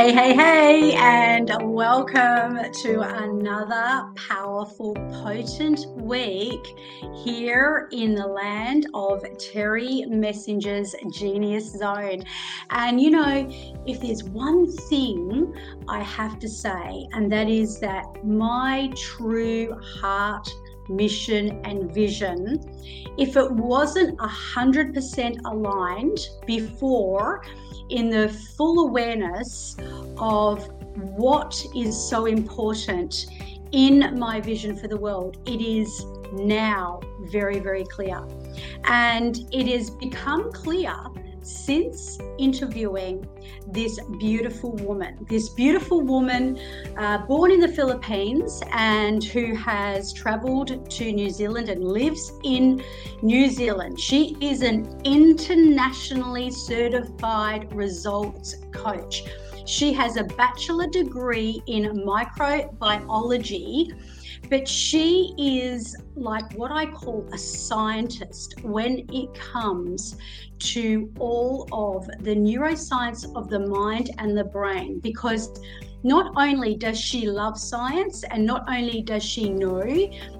Hey, hey, hey, and welcome to another powerful, potent week here in the land of Terry Messenger's Genius Zone. And you know, if there's one thing I have to say, and that is that my true heart mission and vision, if it wasn't 100% aligned before, in the full awareness of what is so important in my vision for the world. It is now very, very clear. And it has become clear since interviewing this beautiful woman, this beautiful woman uh, born in the Philippines and who has traveled to New Zealand and lives in New Zealand. She is an internationally certified results coach. She has a bachelor degree in microbiology but she is like what I call a scientist when it comes to all of the neuroscience of the mind and the brain, because not only does she love science and not only does she know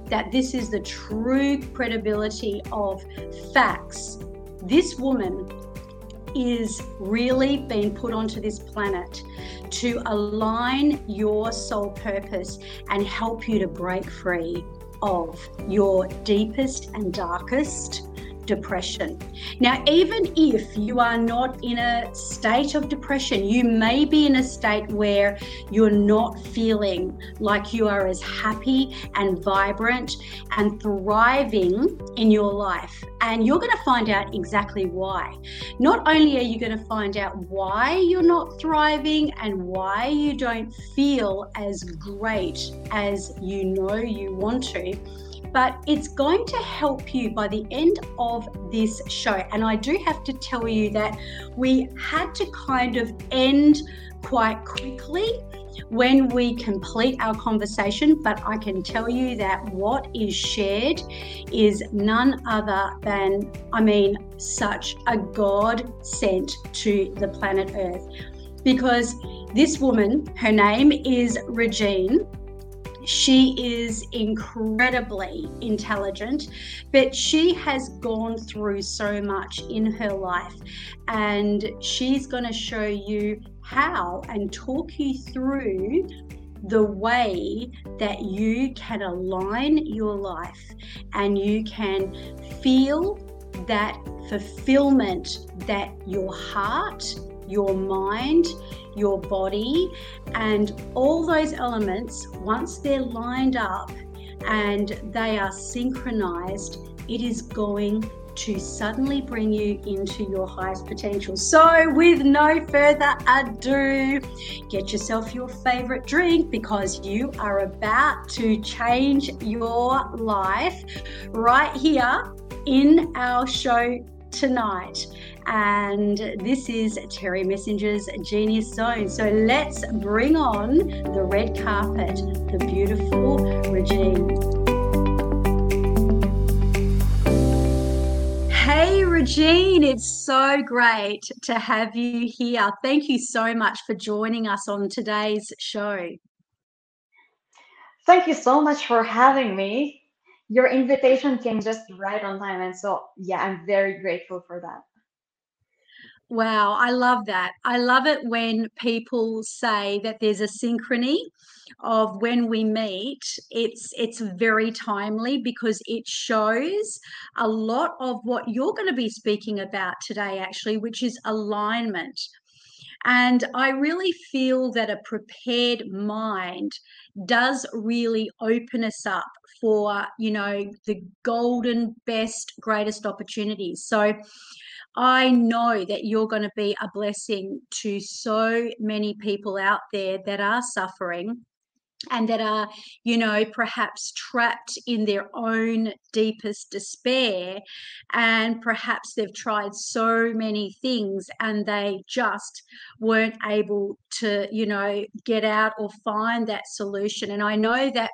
that this is the true credibility of facts, this woman is really being put onto this planet to align your soul purpose and help you to break free of your deepest and darkest depression. Now, even if you are not in a state of depression, you may be in a state where you're not feeling like you are as happy and vibrant and thriving in your life. And you're going to find out exactly why. Not only are you going to find out why you're not thriving and why you don't feel as great as you know you want to but it's going to help you by the end of this show. And I do have to tell you that we had to kind of end quite quickly when we complete our conversation, but I can tell you that what is shared is none other than, I mean, such a God sent to the planet Earth. Because this woman, her name is Regine, she is incredibly intelligent, but she has gone through so much in her life. And she's going to show you how and talk you through the way that you can align your life and you can feel that fulfillment that your heart, your mind, your body, and all those elements, once they're lined up and they are synchronized, it is going to suddenly bring you into your highest potential. So, with no further ado, get yourself your favorite drink because you are about to change your life right here in our show tonight. And this is Terry Messenger's Genius Zone. So let's bring on the red carpet, the beautiful Regine. Hey, Regine, it's so great to have you here. Thank you so much for joining us on today's show. Thank you so much for having me your invitation came just right on time. And so, yeah, I'm very grateful for that. Wow, I love that. I love it when people say that there's a synchrony of when we meet. It's it's very timely because it shows a lot of what you're going to be speaking about today actually, which is alignment. And I really feel that a prepared mind does really open us up for, you know, the golden, best, greatest opportunities. So I know that you're going to be a blessing to so many people out there that are suffering and that are, you know, perhaps trapped in their own deepest despair. And perhaps they've tried so many things and they just weren't able to, you know, get out or find that solution. And I know that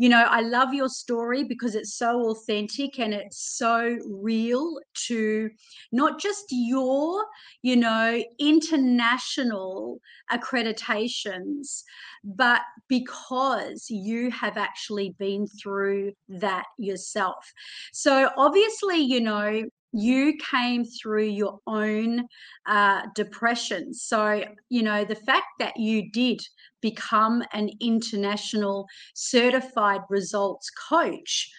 you know, I love your story because it's so authentic and it's so real to not just your, you know, international accreditations, but because you have actually been through that yourself. So obviously, you know, you came through your own uh, depression. So, you know, the fact that you did become an international certified results coach,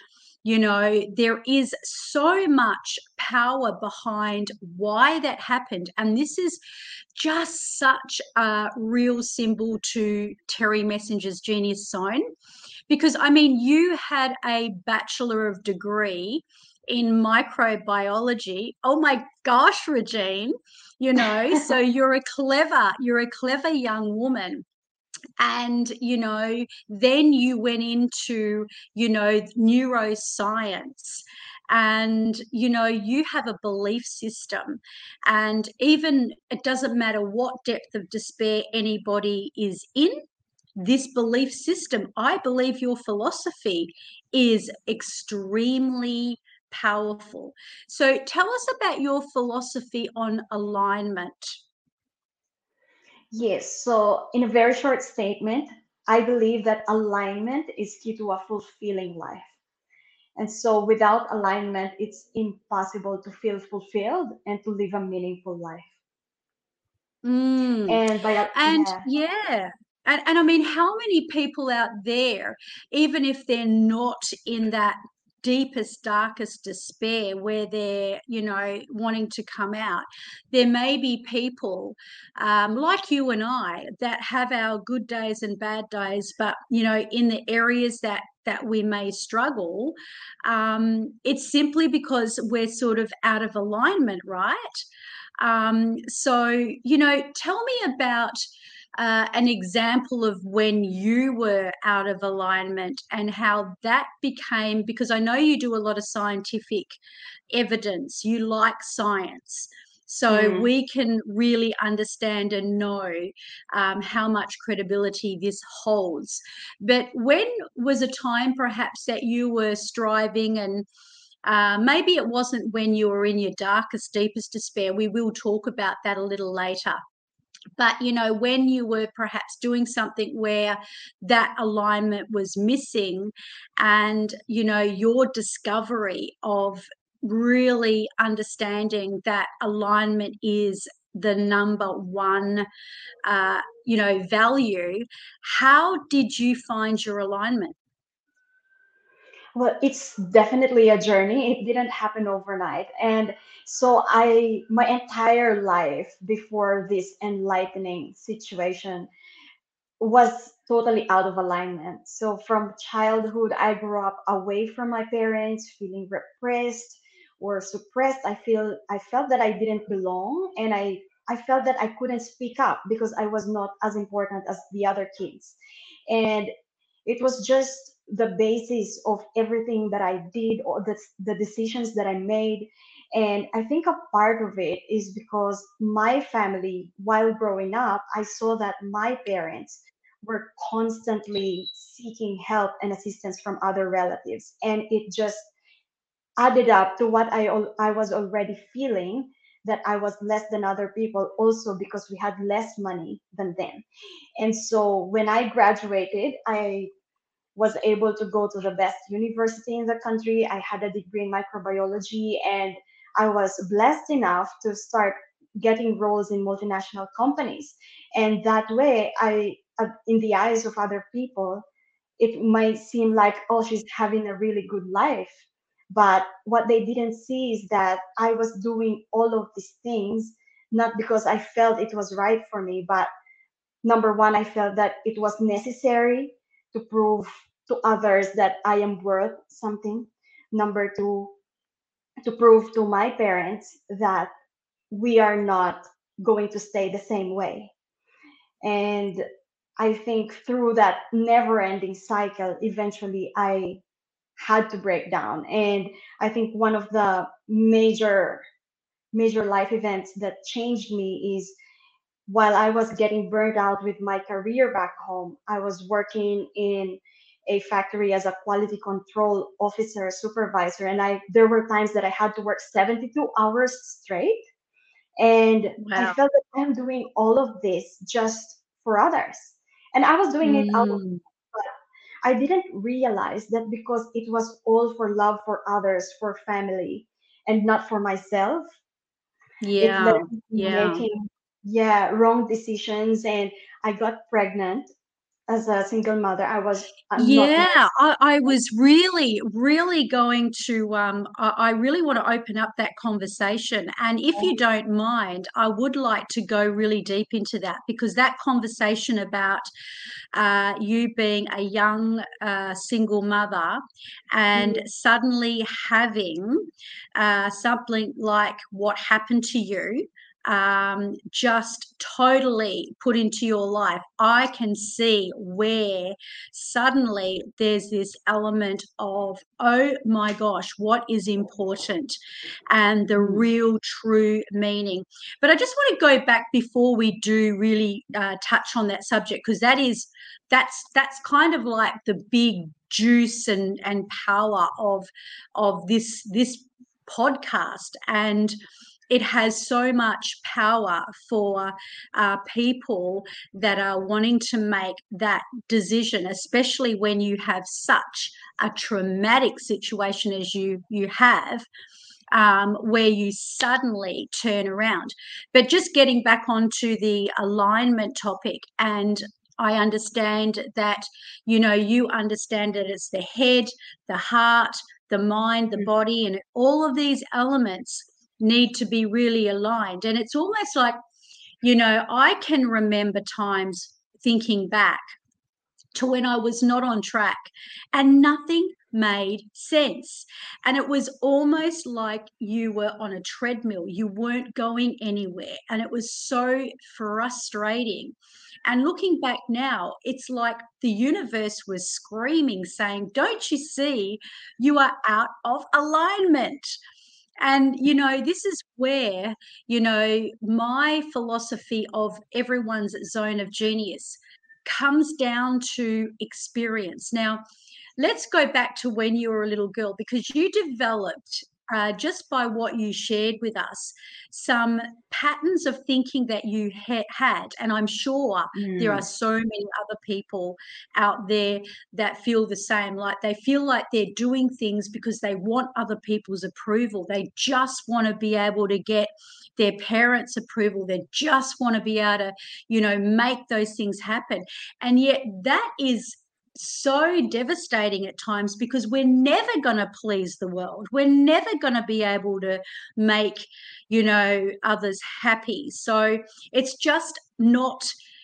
you know, there is so much power behind why that happened. And this is just such a real symbol to Terry Messenger's Genius Zone. Because, I mean, you had a Bachelor of Degree in microbiology. Oh my gosh, Regine, you know, so you're a clever, you're a clever young woman and you know then you went into you know neuroscience and you know you have a belief system and even it doesn't matter what depth of despair anybody is in this belief system i believe your philosophy is extremely powerful. So tell us about your philosophy on alignment. Yes, so in a very short statement, I believe that alignment is key to a fulfilling life. And so without alignment, it's impossible to feel fulfilled and to live a meaningful life. Mm. And by and yeah. yeah. And, and I mean, how many people out there, even if they're not in that deepest, darkest despair where they're, you know, wanting to come out. There may be people um, like you and I that have our good days and bad days, but, you know, in the areas that that we may struggle, um, it's simply because we're sort of out of alignment, right? Um, so, you know, tell me about uh, an example of when you were out of alignment and how that became because I know you do a lot of scientific evidence, you like science. So mm. we can really understand and know um, how much credibility this holds. But when was a time perhaps that you were striving and uh, maybe it wasn't when you were in your darkest, deepest despair. We will talk about that a little later but you know when you were perhaps doing something where that alignment was missing and you know your discovery of really understanding that alignment is the number one uh, you know value how did you find your alignment well it's definitely a journey. It didn't happen overnight. And so i my entire life before this enlightening situation was totally out of alignment. So from childhood i grew up away from my parents feeling repressed or suppressed. I feel i felt that i didn't belong and i i felt that i couldn't speak up because i was not as important as the other kids. And it was just the basis of everything that I did or the, the decisions that I made. And I think a part of it is because my family, while growing up, I saw that my parents were constantly seeking help and assistance from other relatives. And it just added up to what I, I was already feeling that I was less than other people also because we had less money than them. And so when I graduated, I was able to go to the best university in the country. I had a degree in microbiology and I was blessed enough to start getting roles in multinational companies. And that way, I, uh, in the eyes of other people, it might seem like, oh, she's having a really good life. But what they didn't see is that I was doing all of these things, not because I felt it was right for me, but number one, I felt that it was necessary to prove to others that I am worth something. Number two, to prove to my parents that we are not going to stay the same way. And I think through that never ending cycle, eventually I had to break down. And I think one of the major, major life events that changed me is while I was getting burned out with my career back home, I was working in a factory as a quality control officer supervisor and i there were times that i had to work 72 hours straight and wow. i felt that i'm doing all of this just for others and i was doing mm. it out of mm. but i didn't realize that because it was all for love for others for family and not for myself yeah yeah yeah wrong decisions and i got pregnant as a single mother. I was yeah I, I, was really really going to um, I, I, really want to open up that conversation. And if you don't mind i would like to go really deep into that because that conversation about uh, you being a young uh, single mother and mm. suddenly having uh, something like what happened to you um, just totally put into your life, I can see where suddenly there's this element of, oh my gosh, what is important and the mm. real true meaning. But I just want to go back before we do really uh, touch on that subject because that is that's that's kind of like the big juice and and power of of this this podcast and it has so much power for uh, people that are wanting to make that decision, especially when you have such a traumatic situation as you you have. Um, where you suddenly turn around. But just getting back onto the alignment topic, and I understand that, you know, you understand that it's the head, the heart, the mind, the mm. body, and all of these elements need to be really aligned. And it's almost like, you know, I can remember times thinking back to when I was not on track and nothing made sense. And it was almost like you were on a treadmill, you weren't going anywhere. And it was so frustrating. And looking back now, it's like the universe was screaming, saying, Don't you see you are out of alignment? And, you know, this is where, you know, my philosophy of everyone's zone of genius comes down to experience. Now, let's go back to when you were a little girl because you developed uh, just by what you shared with us, some patterns of thinking that you ha- had. And I'm sure mm. there are mm. so many other people out there that feel the same. Like they feel like they're doing things because they want other people's approval. They just want to be able to get their parents' approval. They just want to be able to, you know, make those things happen. And yet that is so devastating at times because we're never going to please the world. We're never going to be able to make, you know, others happy. So it's just not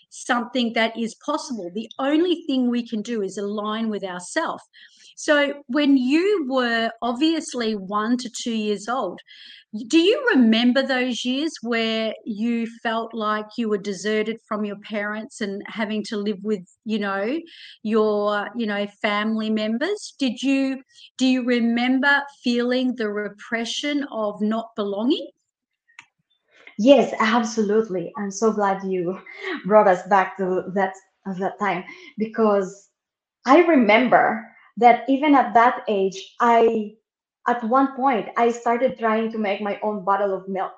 something that is possible. The only thing we can do is align with ourselves. So when you were obviously one to two years old, do you remember those years where you felt like you were deserted from your parents and having to live with, you know, your, you know, family members? Did you do you remember feeling the repression of not belonging? Yes, absolutely. I'm so glad you brought us back to that that time because I remember that even at that age, I at one point I started trying to make my own bottle of milk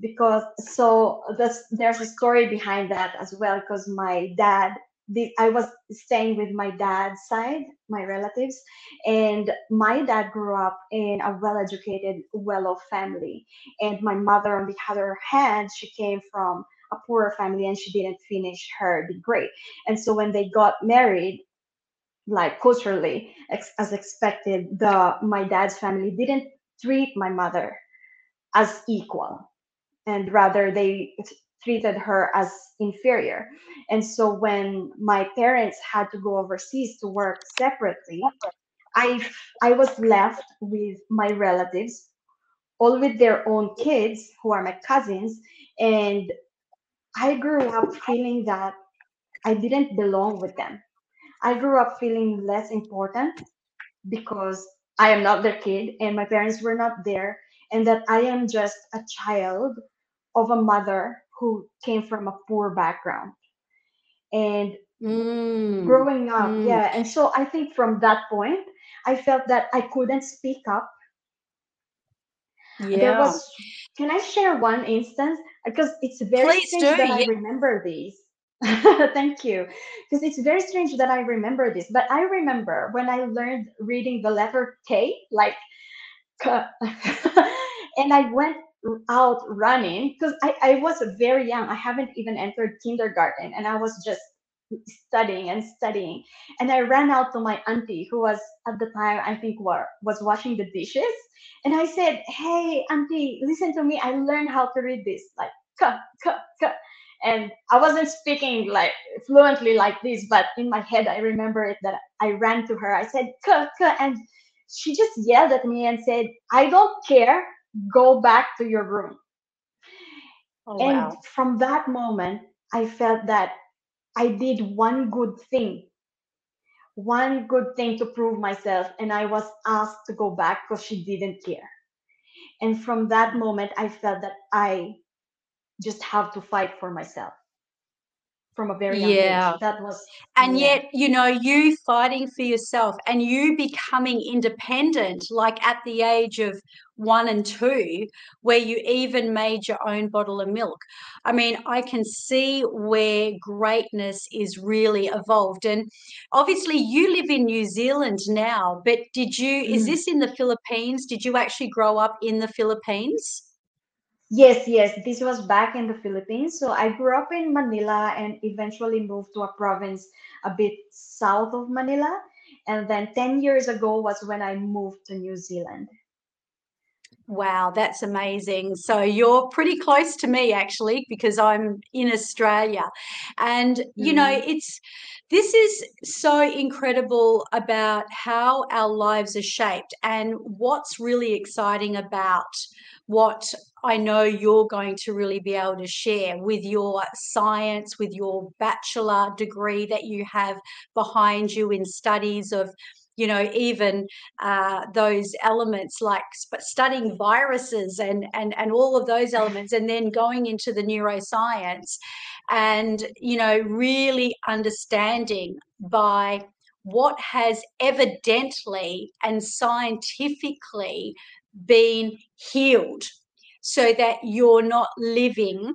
because so that's there's a story behind that as well because my dad the, I was staying with my dad's side, my relatives, and my dad grew up in a well-educated, well-off family, and my mother, on the other hand, she came from a poorer family and she didn't finish her degree. And so when they got married, like culturally ex- as expected the my dad's family didn't treat my mother as equal and rather they treated her as inferior. And so when my parents had to go overseas to work separately i i was left with my relatives all with their own kids who are my cousins and i grew up feeling that i didn't belong with them I grew up feeling less important because I am not their kid and my parents were not there, and that I am just a child of a mother who came from a poor background. And Mm. growing up. Mm. Yeah. And so I think from that point, I felt that I couldn't speak up. Yeah. There was, can I share one instance? Because it's very Please strange do. that I remember these. Thank you. Because it's very strange that I remember this. But I remember when I learned reading the letter K, like and I went out running because I, I was very young. I haven't even entered kindergarten and I was just studying and studying. And I ran out to my auntie who was at the time, I think, wa- was washing the dishes. And I said, Hey, auntie, listen to me. I learned how to read this, like, K, K, K. And I wasn't speaking like fluently like this, but in my head, I remember it that I ran to her. I said, K, K. And she just yelled at me and said, I don't care. Go back to your room. Oh, And wow. from that moment, I felt that I did one good thing, one good thing to prove myself. And I was asked to go back because she didn't care. And from that moment, I felt that I just have to fight for myself from a very young age. Yeah. That was, and yeah. yet you know you fighting for yourself and you becoming independent like at the age of one and two where you even made your own bottle of milk i mean i can see where greatness is really evolved and obviously you live in new zealand now but did you is Mm. this in the philippines did you actually grow up in the philippines Yes, yes, this was back in the Philippines. So I grew up in Manila and eventually moved to a province a bit south of Manila. And then 10 years ago was when I moved to New Zealand. Wow, that's amazing. So you're pretty close to me actually because I'm in Australia. And you know, Mm, it's this is so incredible about how our lives are shaped and what's really exciting about what I know you're going to really be able to share with your science, with your bachelor degree that you have behind you in studies of you know even uh, those elements like studying viruses and, and and all of those elements and then going into the neuroscience and you know really understanding by what has evidently and scientifically been healed so that you're not living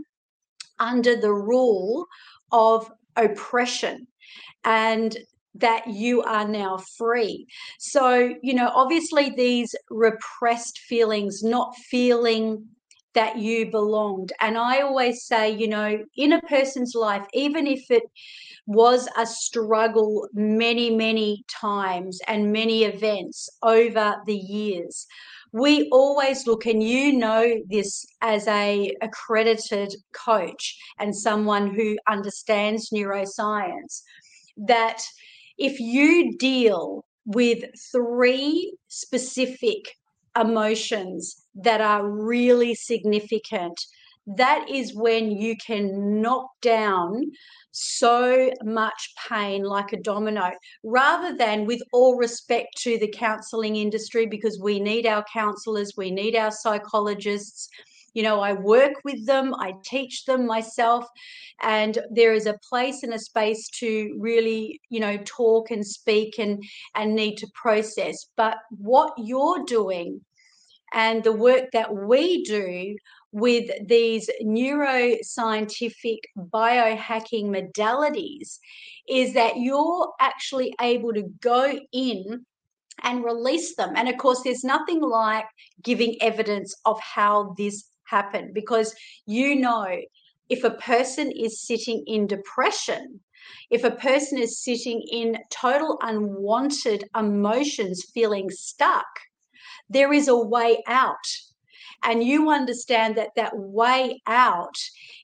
under the rule of oppression. And that you are now free. So, you know, obviously these repressed feelings, not feeling that you belonged. And I always say, you know, in a person's life, even if it was a struggle many, many times and many events over the years. We always look, and you know this as a accredited coach and someone who understands neuroscience, that if you deal with three specific emotions that are really significant, that is when you can knock down so much pain like a domino rather than with all respect to the counseling industry because we need our counselors we need our psychologists you know i work with them i teach them myself and there is a place and a space to really you know talk and speak and and need to process but what you're doing and the work that we do with these neuroscientific biohacking modalities is that you're actually able to go in and release them. And of course, there's nothing like giving evidence of how this happened because you know if a person is sitting in depression, if a person is sitting in total unwanted emotions, feeling stuck, there is a way out. And you understand that that way out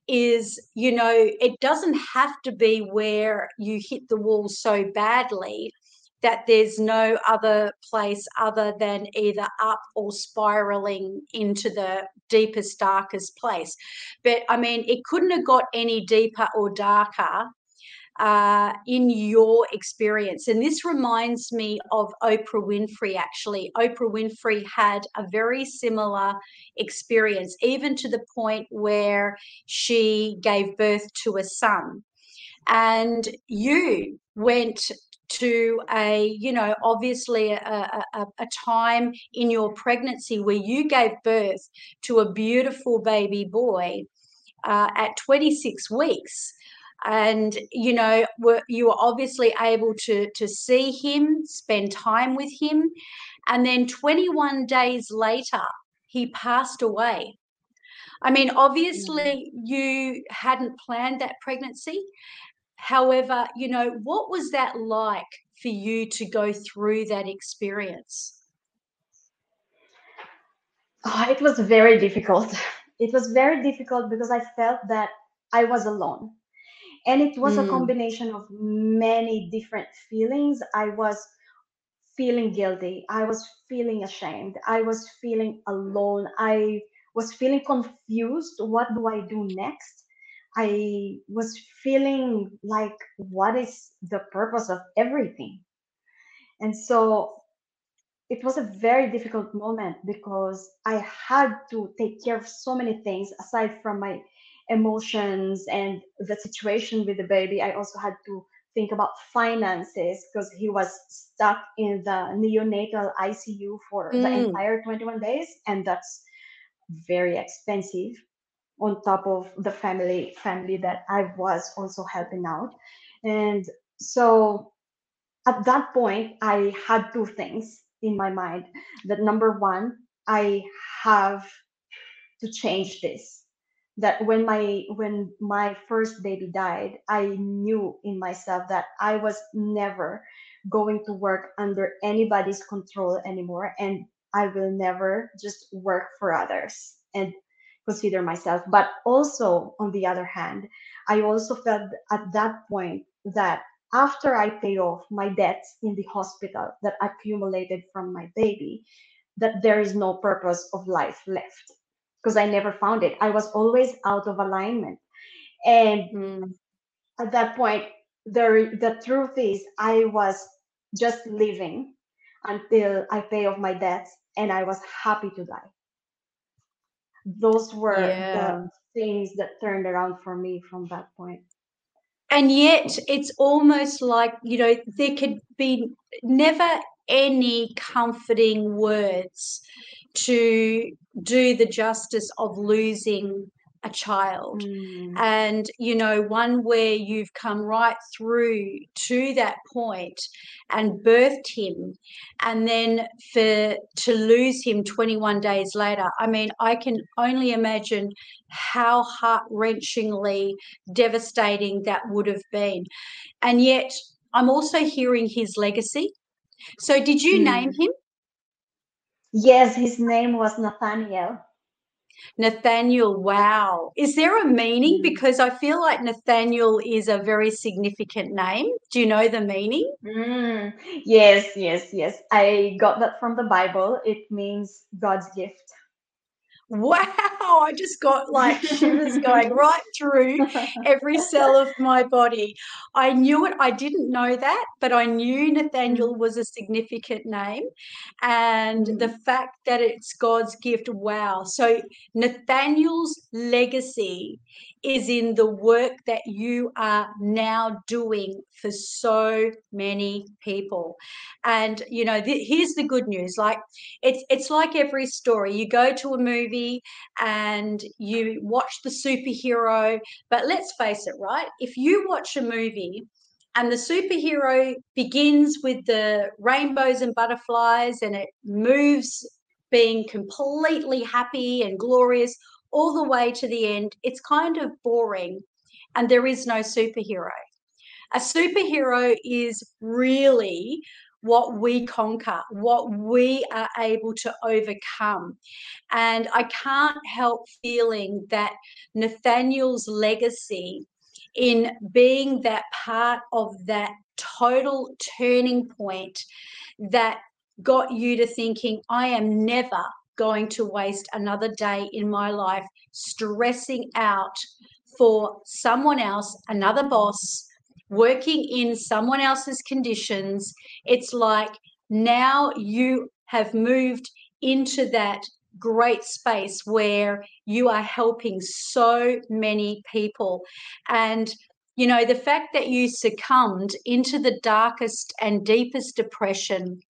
is you know it doesn't have to be where you hit the wall so badly that there's no other place other than either up or spiraling into the deepest darkest place but i mean it couldn't have got any deeper or darker uh, in your experience? And this reminds me of Oprah Winfrey, actually. Oprah Winfrey had a very similar experience, even to the point where she gave birth to a son. and you went to a you know obviously a, a, a, time in your pregnancy where you gave birth to a beautiful baby boy uh, at 26 weeks. And you know were, you were obviously able to to see him spend time with him. And then 21 days later he passed away. I mean obviously mm. you hadn't planned that pregnancy however you know what was that like for you to go through that experience? Oh, it was very difficult. It was very difficult because i felt that i was alone. And it was mm. a combination of many different feelings. I was feeling guilty. I was feeling ashamed. I was feeling alone. I was feeling confused. What do i do next i was feeling like what is the purpose of everything and so it was a very difficult moment because i had to take care of so many things aside from my emotions and the situation with the baby. I also had to think about finances because he was stuck in the neonatal ICU for mm. the entire 21 days, and that's very expensive on top of the family family that I was also helping out. And so at that point, I had two things in my mind. That number one, I have to change this that when my when my first baby died i knew in myself that i was never going to work under anybody's control anymore and i will never just work for others and consider myself but also on the other hand i also felt at that point that after i paid off my debts in the hospital that accumulated from my baby that there is no purpose of life left because I never found it. I was always out of alignment. And mm. at that point, the, the truth is, I was just living until I pay off my debts and I was happy to die. Those were yeah. the things that turned around for me from that. And yet, it's almost like, you know, there could be never any comforting words to do the justice of losing a child mm. and you know one where you've come right through to that point and birthed him and then for to lose him 21 days later i mean i can only imagine how heart-wrenchingly devastating that would have been and yet i'm also hearing his legacy so did you mm. name him Yes, his name was Nathaniel. Nathaniel, wow. Is there a meaning? Mm. Because I feel like Nathaniel is a very significant name. Do you know the meaning? Mm, yes, yes, yes. I got that from the Bible. It means God's gift wow, I just got like shivers going right through every cell of my body. I knew it. I didn't know that, but I knew Nathaniel was a significant name. And the mm. fact that it's God's gift, wow. So Nathaniel's legacy is in the work that you are now doing for so many people. And you know th- here's the good news like it's it's like every story. You go to a movie and you watch the superhero but let's face it right? If you watch a movie and the superhero begins with the rainbows and butterflies and it moves being completely happy and glorious all the way to the end, it's kind of boring and there is no superhero. A superhero is really what we conquer, what we are able to overcome. And I can't help feeling that Nathaniel's legacy in being that part of that total turning point that got you to thinking, I am never going to waste another day in my life stressing out for someone else, another boss, working in someone else's conditions. It's like now you have moved into that great space where you are helping so many people. And you know, the fact that you succumbed into the darkest and deepest depression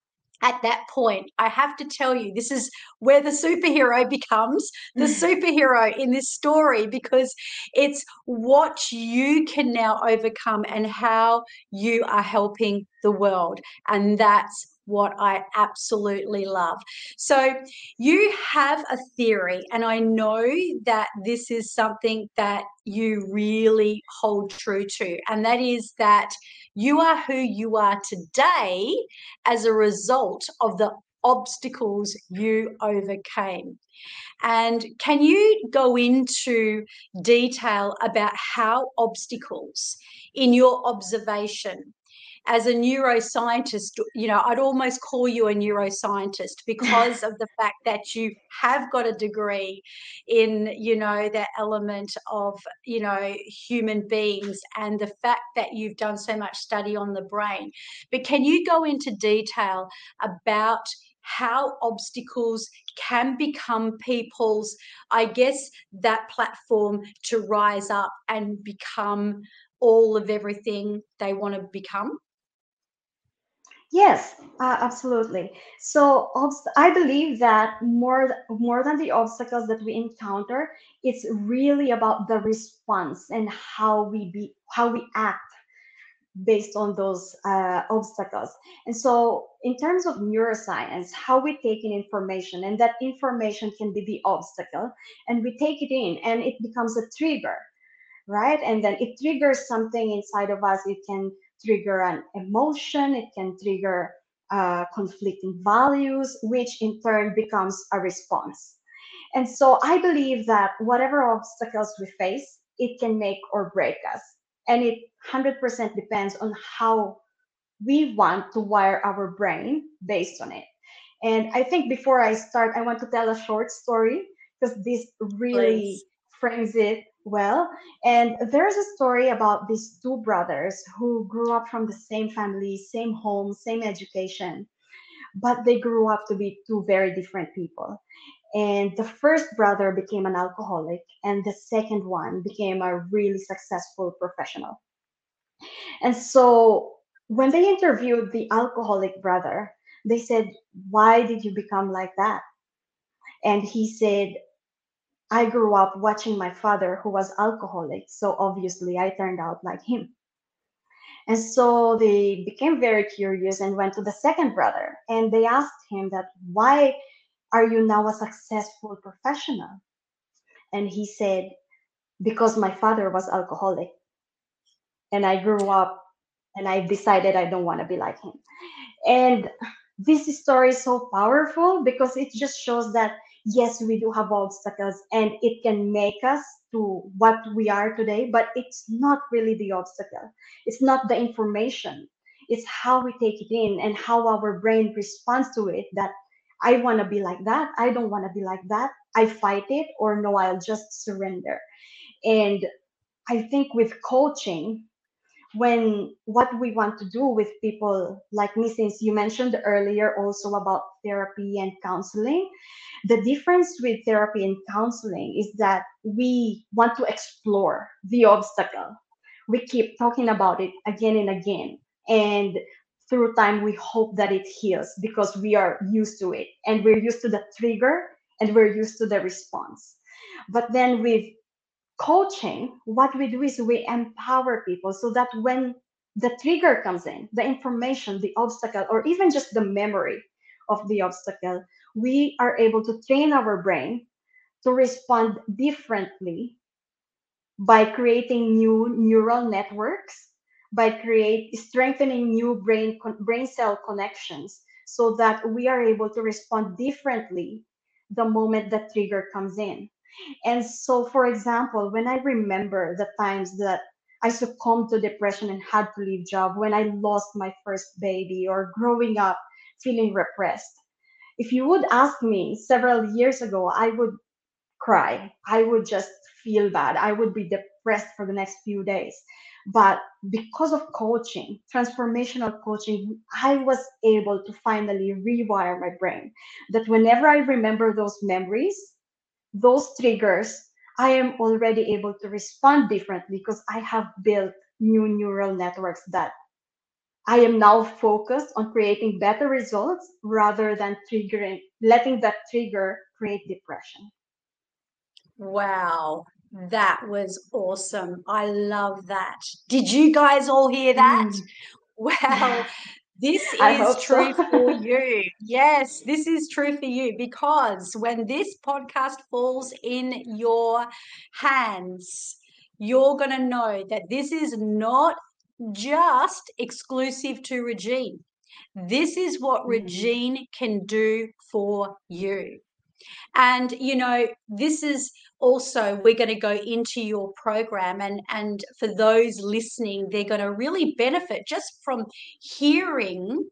at that point, I have to tell you, this is where the superhero becomes the superhero in this story because it's what you can now overcome and how you are helping the world. And that's what I absolutely love. So, you have a theory, and I know that this is something that you really hold true to, and that is that you are who you are today as a result of the obstacles you overcame. And can you go into detail about how obstacles, in your observation, as a neuroscientist, you know, I'd almost call you a neuroscientist because of the fact that you have got a degree in, you know, that element of, you know, human beings and the fact that you've done so much study on the brain. But can you go into detail about how obstacles can become people's, I guess, that platform to rise up and become all of everything they want to become? Yes, uh, absolutely. So I believe that more more than the obstacles that we encounter, it's really about the response and how we be how we act based on those uh, obstacles. And so, in terms of neuroscience, how we take in information, and that information can be the obstacle, and we take it in, and it becomes a trigger, right? And then it triggers something inside of us. It can trigger an emotion, it can trigger uh, conflicting values, which in turn becomes a response. And so I believe that whatever obstacles we face, it can make or break us. And it 100% depends on how we want to wire our brain based on it. And I think before I start, I want to tell a short story because this really Please. frames it well. And there's a story about these two brothers who grew up from the same family, same home, same education, but they grew up to be two very different people. And the first brother became an alcoholic, and the second one became a really successful professional. And so when they interviewed the alcoholic brother, they said, Why did you become like that? And he said, I grew up watching my father who was alcoholic, so obviously I turned out like him. And so they became very curious and went to the second brother and they asked him that why are you now a successful professional? And he said, because my father was alcoholic and I grew up and I decided I don't want to be like him. And this story is so powerful because it just shows that yes, we do have obstacles and it can make us to what we are today, but it's not really the obstacle. It's not the information. It's how we take it in and how our brain responds to it that I want to be like that. I don't want to be like that. I fight it or no, I'll just surrender. And I think with coaching, when what we want to do with people like me, since you mentioned earlier also about therapy and counseling, the difference with therapy and counseling is that we want to explore the obstacle. We keep talking about it again and again. And through time, we hope that it heals because we are used to it and we're used to the trigger and we're used to the response. But then with coaching, what we do is we empower people so that when the trigger comes in, the information, the obstacle, or even just the memory of the obstacle, we are able to train our brain to respond differently by creating new neural networks, by create strengthening new brain brain cell connections, so that we are able to respond differently the moment the trigger comes in. And so, for example, when I remember the times that I succumbed to depression and had to leave job, when I lost my first baby, or growing up feeling repressed, if you would ask me several years ago, I would cry. I would just feel bad. I would be depressed for the next few days. But because of coaching, transformational coaching, I was able to finally rewire my brain that whenever I remember those memories, those triggers, I am already able to respond differently because I have built new neural networks that I am now focused on creating better results rather than triggering, letting that trigger create depression. Wow, that was awesome. I love that. Did you guys all hear that? Mm. Wow. This is true so. for you. Yes, this is true for you because when this podcast falls in your hands, you're going to know that this is not just exclusive to Regine. This is what mm-hmm. Regine can do for you. And, you know, this is also we're going to go into your program and and for those listening they're going to really benefit just from hearing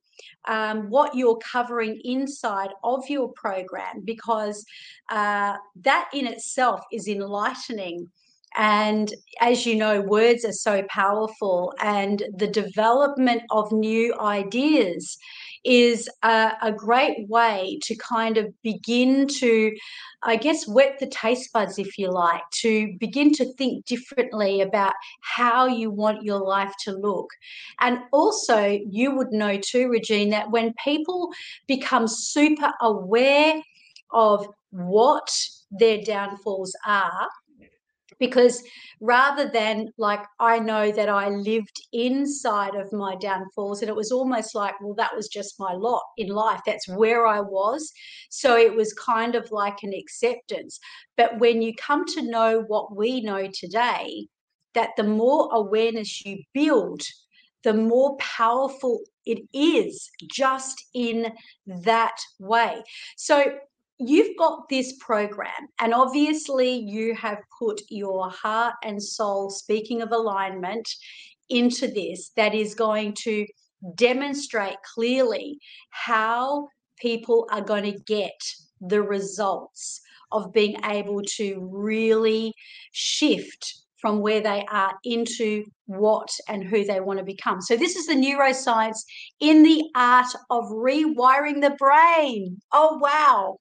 um, what you're covering inside of your program because uh, that in itself is enlightening and as you know, words are so powerful, and the development of new ideas is a, a, great way to kind of begin to, I guess, wet the taste buds, if you like, to begin to think differently about how you want your life to look. And also, you would know too, Regine, that when people become super aware of what their downfalls are, because rather than like I know that I lived inside of my downfalls and it was almost like well that was just my lot in life that's where I was. So it was kind of like an acceptance. But when you come to know what we know today that the more awareness you build the more powerful it is just in that way. So you've got this program, and obviously you have put your heart and soul, speaking of alignment, into this that is going to demonstrate clearly how people are going to get the results of being able to really shift from where they are into what and who they want to become. So, this is the neuroscience in the art of rewiring the brain. Oh, wow.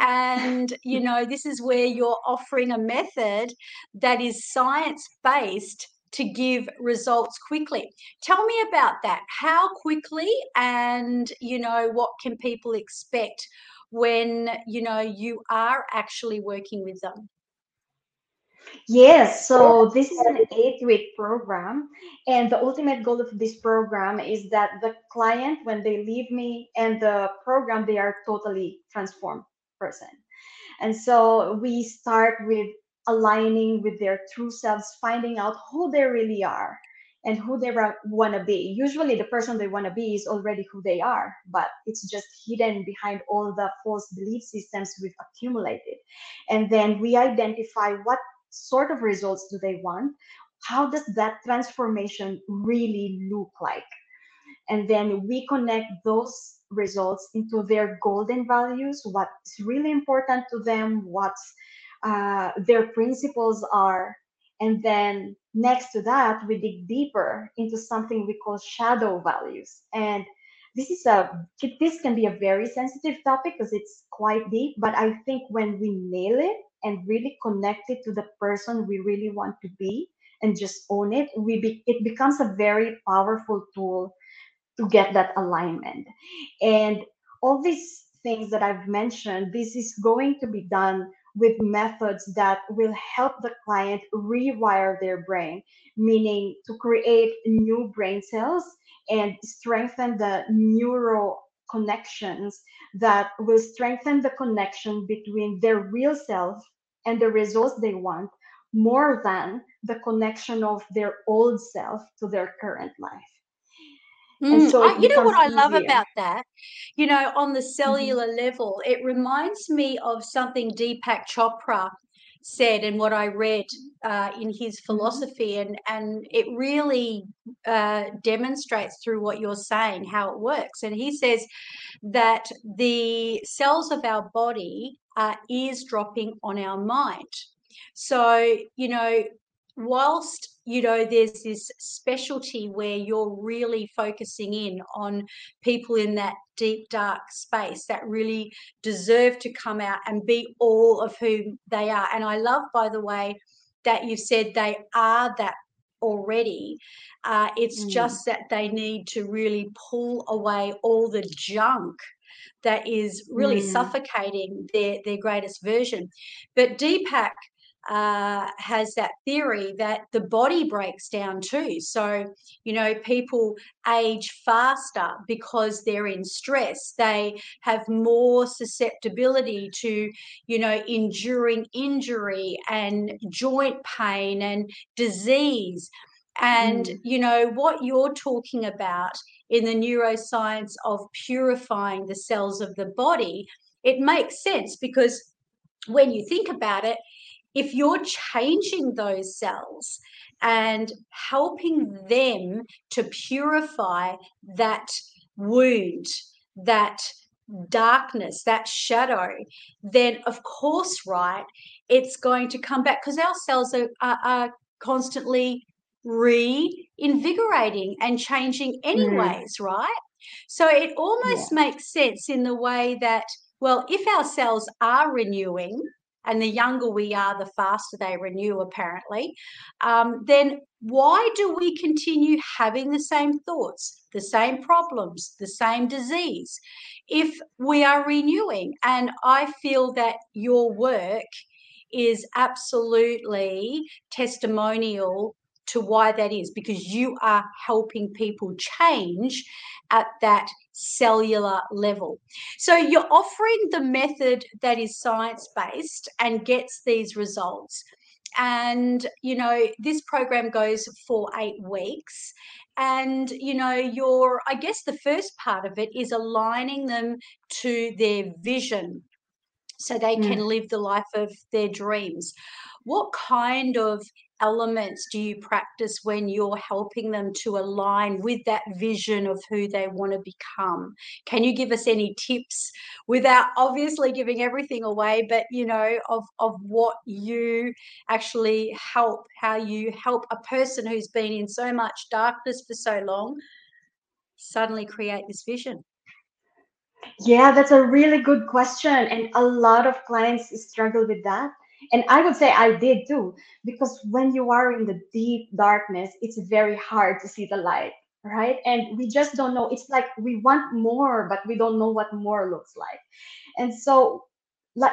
And, you know, this is where you're offering a method that is science based to give results quickly. Tell me about that. How quickly and, you know, what can people expect when, you know, you are actually working with them? Yes, so this is an eight week program. And the ultimate goal of this program is that the client, when they leave me and the program, they are totally transformed person. And so we start with aligning with their true selves, finding out who they really are and who they want to be. Usually, the person they want to be is already who they are, but it's just hidden behind all the false belief systems we've accumulated. And then we identify what sort of results do they want? How does that transformation really look like? And then we connect those results into their golden values, what's really important to them, what uh, their principles are. And then next to that, we dig deeper into something we call shadow values. And this is a this can be a very sensitive topic because it's quite deep, but I think when we nail it, and really connect it to the person we really want to be and just own it, we be, it becomes a very powerful tool to get that alignment. And all these things that I've mentioned, this is going to be done with methods that will help the client rewire their brain, meaning to create new brain cells and strengthen the neural connections that will strengthen the connection between their real self and the results they want more than the connection of their old self to their current life. Mm, so I, you know what I love about that? You know, on the mm-hmm. cellular mm-hmm. level, it reminds me of something Deepak Chopra said and what I read uh, in his mm-hmm. philosophy, and and it really uh, demonstrates through what you're saying how it works. And he says that the cells of our body are eavesdropping on our mind. So you know, whilst you know there's this specialty where you're really focusing in on people in that deep dark space that really deserve to come out and be all of whom they are and i love by the way that you've said they are that already uh, it's mm. just that they need to really pull away all the junk that is really mm. suffocating their their greatest version but deepak uh, has that theory that the body breaks down too. So, you know, people age faster because they're in stress. They have more susceptibility to, you know, enduring injury and joint pain and disease. And, mm. you know, what you're talking about in the neuroscience of purifying the cells of the body, it makes sense because when you think about it, if you're changing those cells and helping them to purify that wound, that darkness, that shadow, then of course, right, it's going to come back because our cells are, are, are constantly reinvigorating and changing mm. anyways, mm. right? So it almost yeah. makes sense in the way that, well, if our cells are renewing, and the younger we are, the faster they renew, apparently, um, then why do we continue having the same thoughts, the same problems, the same disease if we are renewing? And I feel that your work is absolutely testimonial to why that is because you are helping people change at that cellular level. So you're offering the method that is science based and gets these results. And, you know, this program goes for eight weeks. And, you know, your, I guess the first part of it is aligning them to their vision so they can mm. live the life of their dreams. What kind of elements do you practice when you're helping them to align with that vision of who they want to become? Can you give us any tips without obviously giving everything away but you know of of what you actually help how you help a person who's been in so much darkness for so long suddenly create this vision? Yeah that's a really good question and a lot of clients struggle with that and i would say i did too because when you are in the deep darkness it's very hard to see the light right? And we just don't know. It's like we want more but we don't know what more looks like. And so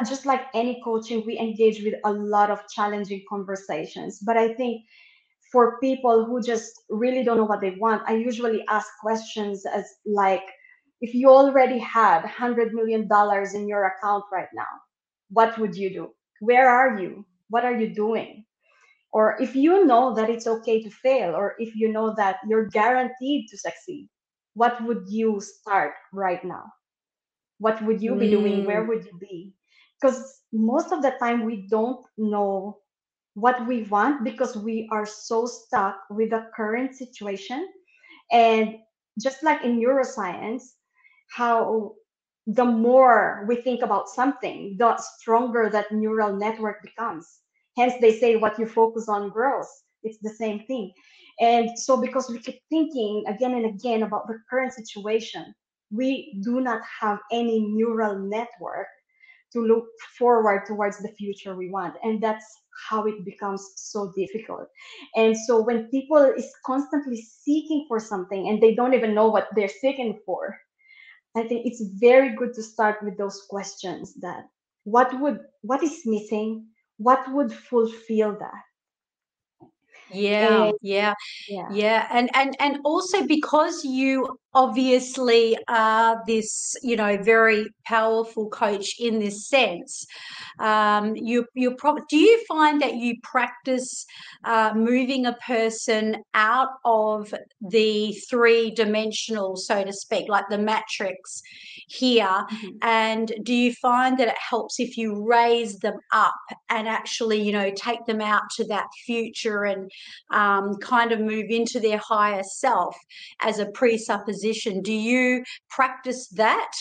just like any coaching we engage with a lot of challenging conversations. But i think for people who just really don't know what they want i usually ask questions as like if you already had 100 million dollars in your account right now what would you do where are you? What are you doing? Or if you know that it's okay to fail or if you know that you're guaranteed to succeed what would you start right now? What would you be doing? Where mm. would you be? Because most of the time we don't know what we want because we are so stuck with the current situation. And just like in neuroscience how the more we think about something, the stronger that neural network becomes. Hence, they say what you focus on grows. It's the same thing. And so, because we keep thinking again and again about the current situation, we do not have any neural network to look forward towards the future we want. And that's how it becomes so difficult. And so when people is constantly seeking for something and they don't even know what they're seeking for, I think it's very good to start with those questions that what would what is missing? What would fulfill that? Yeah, and, yeah, yeah, yeah, and and and also because you obviously are this, you know, very powerful coach in this sense. Um, you you probably do you find that you practice uh, moving a person out of the three dimensional, so to speak, like the matrix here, mm-hmm. and do you find that it helps if you raise them up and actually, you know, take them out to that future and um, kind of move into their higher self as a presupposition? Do you practice that?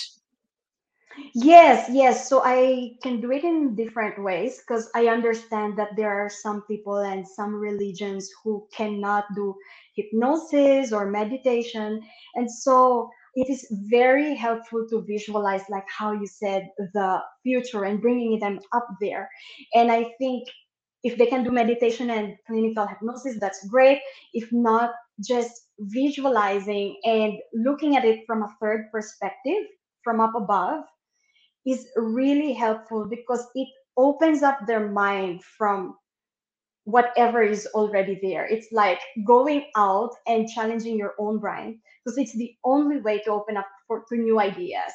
Yes, yes. So I can do it in different ways because I understand that there are some people and some religions who cannot do hypnosis or meditation. And so it is very helpful to visualize, like how you said, the future and bringing them up there. And I think if they can do meditation and clinical hypnosis, that's great. If not, just visualizing and looking at it from a third perspective, from up above is really helpful because it opens up their mind from whatever is already there. It's like going out and challenging your own brain because it's the only way to open up for to new ideas,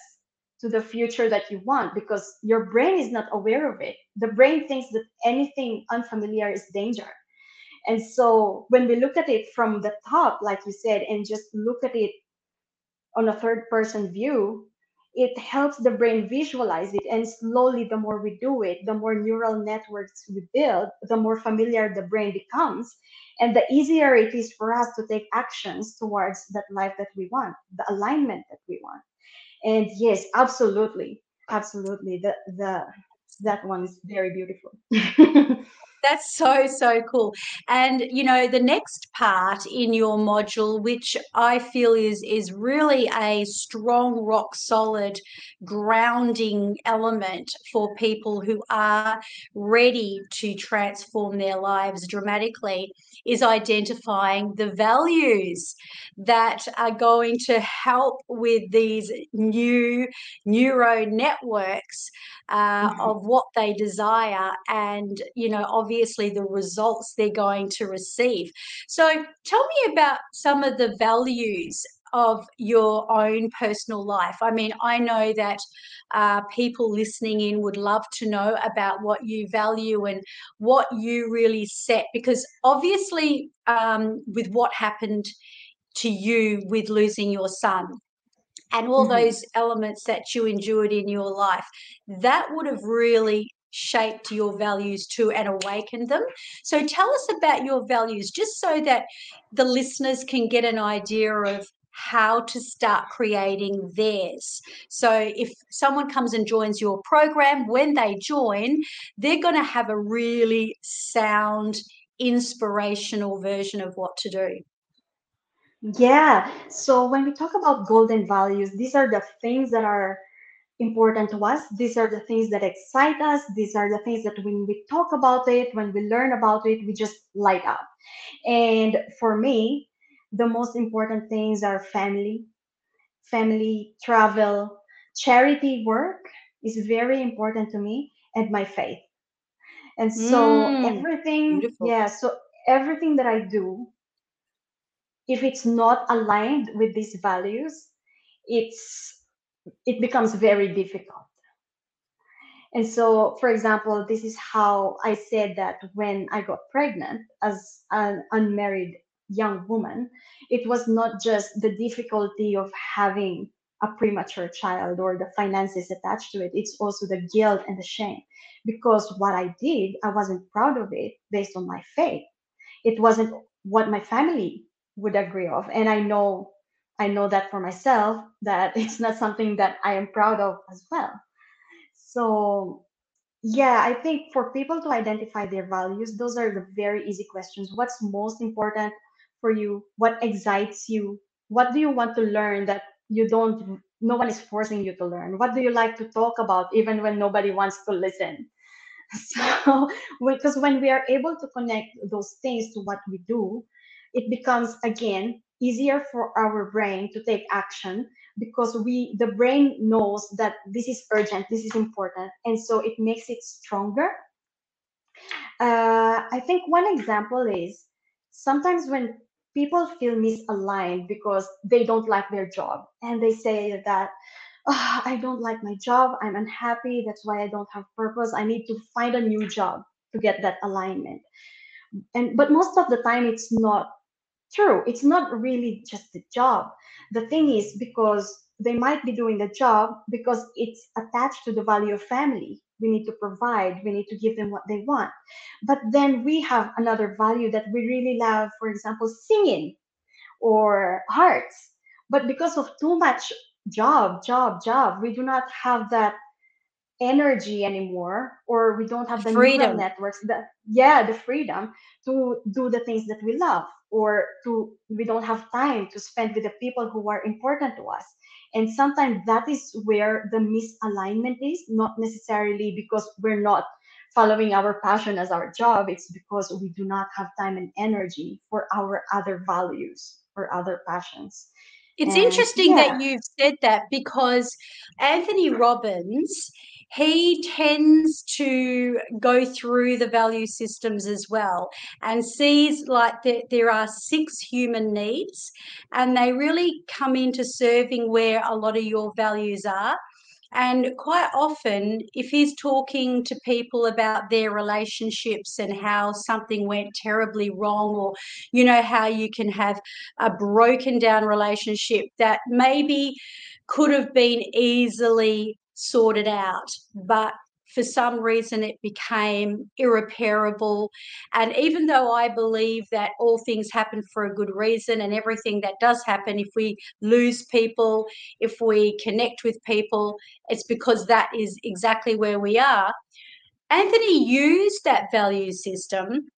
to the future that you want because your brain is not aware of it. The brain thinks that anything unfamiliar is danger. And so when we look at it from the top, like you said, and just look at it on a third person view, it helps the brain visualize it and slowly the more we do it the more neural networks we build the more familiar the brain becomes and the easier it is for us to take actions towards that life that we want the alignment that we want and yes absolutely. Absolutely. The the that one is very beautiful. That's so, so cool. And you know, the next part in your module, which I feel is is really a strong, rock solid grounding element for people who are ready to transform their lives dramatically, is identifying the values that are going to help with these new neuro networks uh, Mhm. of what they desire and you know obviously the results they're going to receive so tell me about some of the values of your own personal life i mean i know that uh, people listening in would love to know about what you value and what you really set because obviously um, with what happened to you with losing your son and all Mhm. those elements that you endured in your life, that would have really shaped your values too and awakened them. So tell us about your values, just so that the listeners can get an idea of how to start creating theirs. So if someone comes and joins your program, when they join, they're going to have a really sound, inspirational version of what to do. Yeah. So when we talk about golden values, these are the things that are important to us. These are the things that excite us. These are the things that when we talk about it, when we learn about it, we just light up. And for me, the most important things are family, family, travel, charity work is very important to me, and my faith. And so Mm, everything, beautiful. yeah, so everything that I do, if it's not aligned with these values, it's it becomes very difficult. And so, for example, this is how I said that when I got pregnant as an unmarried young woman, it was not just the difficulty of having a premature child or the finances attached to it, it's also the guilt and the shame. Because what I did, I wasn't proud of it based on my faith. It wasn't what my family would agree of. And I know I know that for myself that it's not something that I am proud of as well. So yeah, I think for people to identify their values, those are the very easy questions. What's most important for you? What excites you? What do you want to learn that you don't, no one is forcing you to learn? What do you like to talk about even when nobody wants to listen? So, because when we are able to connect those things to what we do, it becomes again easier for our brain to take action because we the brain knows that this is urgent, this is important, and so it makes it stronger. Uh, I think one example is sometimes when people feel misaligned because they don't like their job and they say that "Ah, I don't like my job. I'm unhappy. That's why I don't have purpose. I need to find a new job to get that alignment. And but most of the time it's not true. It's not really just the job. The thing is because they might be doing the job because it's attached to the value of family. We need to provide, we need to give them what they want. But then we have another value that we really love, for example, singing or arts. But because of too much job, job, job. We do not have that energy anymore or we don't have the freedom. neural networks that yeah the freedom to do the things that we love or to we don't have time to spend with the people who are important to us and sometimes that is where the misalignment is not necessarily because we're not following our passion as our job it's because we do not have time and energy for our other values or other passions it's and, interesting yeah. that you've said that because Anthony Robbins he tends to go through the value systems as well and sees like that there are six human needs and they really come into serving where a lot of your values are. And quite often, if he's talking to people about their relationships and how something went terribly wrong, or you know, how you can have a broken down relationship that maybe could have been easily sorted out, but for some reason it became irreparable. And even though I believe that all things happen for a good reason and everything that does happen, if we lose people, if we connect with people, it's because that is exactly where we are. Anthony used that value system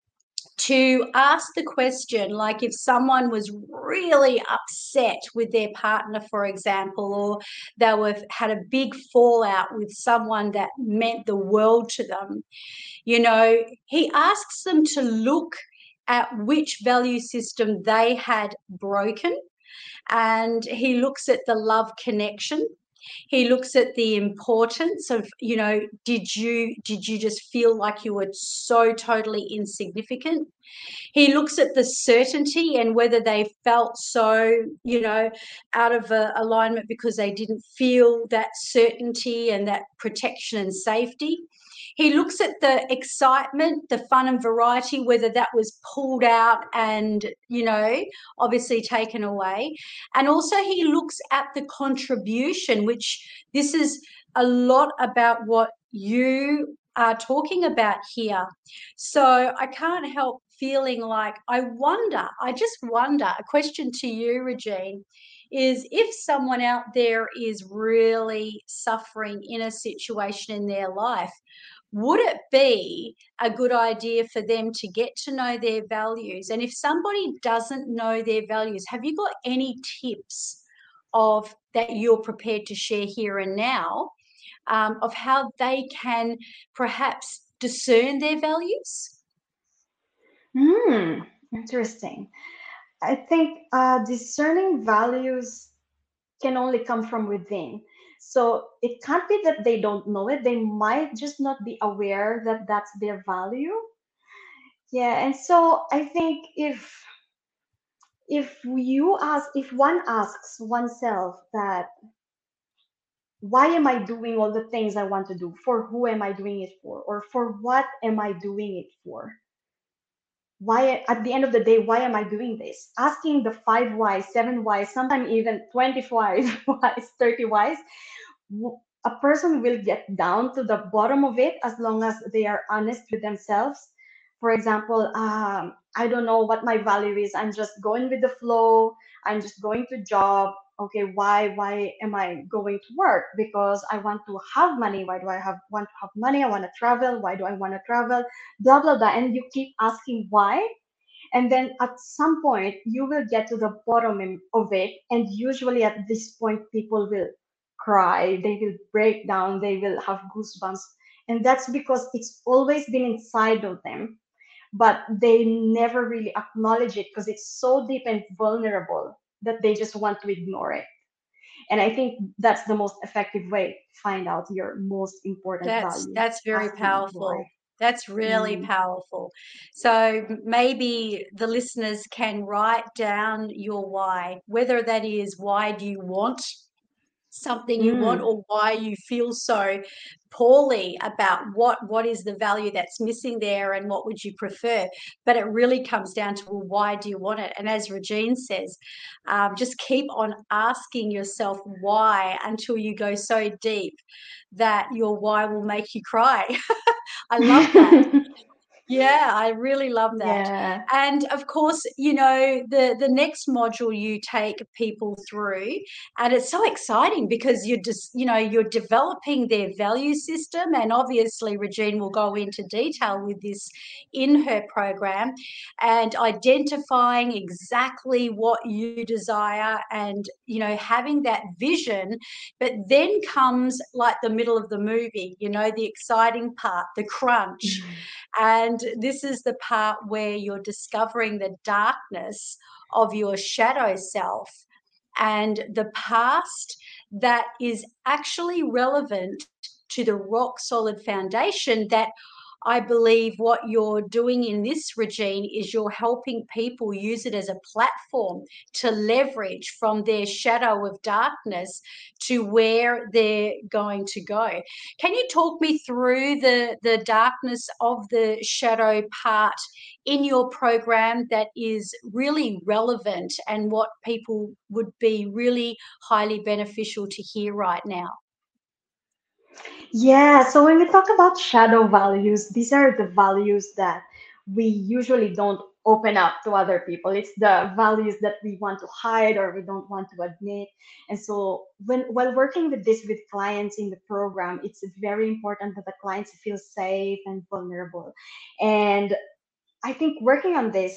to ask the question like if someone was really upset with their partner for example or they were had a big fallout with someone that meant the world to them you know he asks them to look at which value system they had broken and he looks at the love connection he looks at the importance of you know did you did you just feel like you were so totally insignificant? He looks at the certainty and whether they felt so you know out of uh, alignment because they didn't feel that certainty and that protection and safety he looks at the excitement, the fun and variety, whether that was pulled out and, you know, obviously taken away. And also he looks at the contribution, which this is a lot about what you are talking about here. So I can't help feeling like I wonder, I just wonder, a question to you, Regine, is if someone out there is really suffering in a situation in their life, would it be a good idea for them to get to know their values? And if somebody doesn't know their values, have you got any tips of that you're prepared to share here and now um, of how they can perhaps discern their values? Hmm, interesting. I think uh, discerning values can only come from within. So it can't be that they don't know it. They might just not be aware that that's their value. Yeah, and so I think if if you ask if one asks oneself that why am I doing all the things I want to do? For who am I doing it for? Or for what am I doing it for? Why, at the end of the day, why am I doing this? Asking the five whys, seven whys, sometimes even 25 whys, 30 whys, a person will get down to the bottom of it as long as they are honest with themselves. For example, um, I don't know what my value is. I'm just going with the flow. I'm just going to job okay why why am i going to work? Because i want to have money. Why do i have want to have money? I want to travel. Why do i want to travel? Blah blah blah. And you keep asking why. And then at some point you will get to the bottom of it. And usually at this point people will cry. They will break down. They will have goosebumps. And that's because it's always been inside of them. But they never really acknowledge it because it's so deep and vulnerable that they just want to ignore it. And i think that's the most effective way to find out your most important that's value that's very powerful. that's really mm. powerful. So maybe the listeners can write down your why whether that is why do you want something you mm. want or why you feel so poorly about what what is the value that's missing there and what would you prefer. But it really comes down to well, why do you want it? And as regine says um, just keep on asking yourself why until you go so deep that your why will make you cry. I love that Yeah, I really love that. Yeah. And of course, you know, the the next module you take people through, and it's so exciting because you're just, you know, you're developing their value system. And obviously, Regine will go into detail with this in her program and identifying exactly what you desire and, you know, having that vision. But then comes like the middle of the movie, you know, the exciting part, the crunch. Mm. And this is the part where you're discovering the darkness of your shadow self and the past that is actually relevant to the rock solid foundation that I believe what you're doing in this, Regine, is you're helping people use it as a platform to leverage from their shadow of darkness to where they're going to go. Can you talk me through the, the darkness of the shadow part in your program that is really relevant and what people would be really highly beneficial to hear right now? Yeah, so when we talk about shadow values, these are the values that we usually don't open up to other people. It's the values that we want to hide or we don't want to admit. And so when while working with this with clients in the program, it's very important that the clients feel safe and vulnerable. And I think working on this,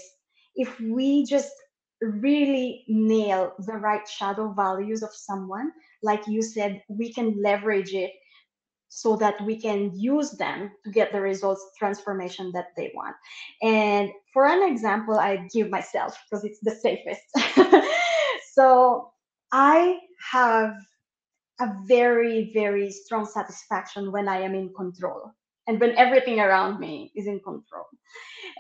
if we just really nail the right shadow values of someone, like you said, we can leverage it so that we can use them to get the results transformation that they want. And for an example i give myself because it's the safest. So i have a very very strong satisfaction when i am in control and when everything around me is in control.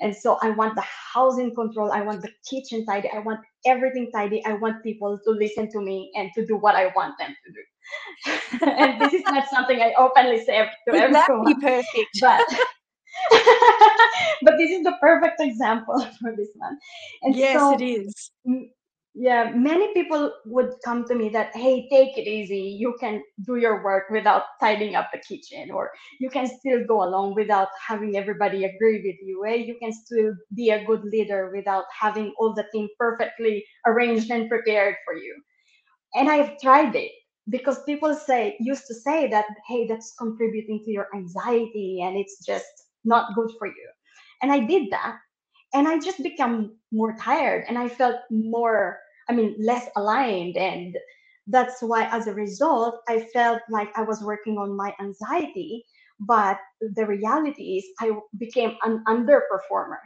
And so i want the house in control i want the kitchen tidy i want everything tidy i want people to listen to me and to do what i want them to do and this is not something I openly say to Would everyone. that be perfect? But but this is the perfect example for this one. And yes, so it is. yeah, many people would come to me that, hey, take it easy. You can do your work without tidying up the kitchen, or you can still go along without having everybody agree with you. Eh? You can still be a good leader without having all the team perfectly arranged and prepared for you. And I've tried it because people say used to say that hey that's contributing to your anxiety and it's just not good for you. And i did that and i just become more tired and i felt more i mean less aligned and that's why as a result i felt like i was working on my anxiety but the reality is i became an underperformer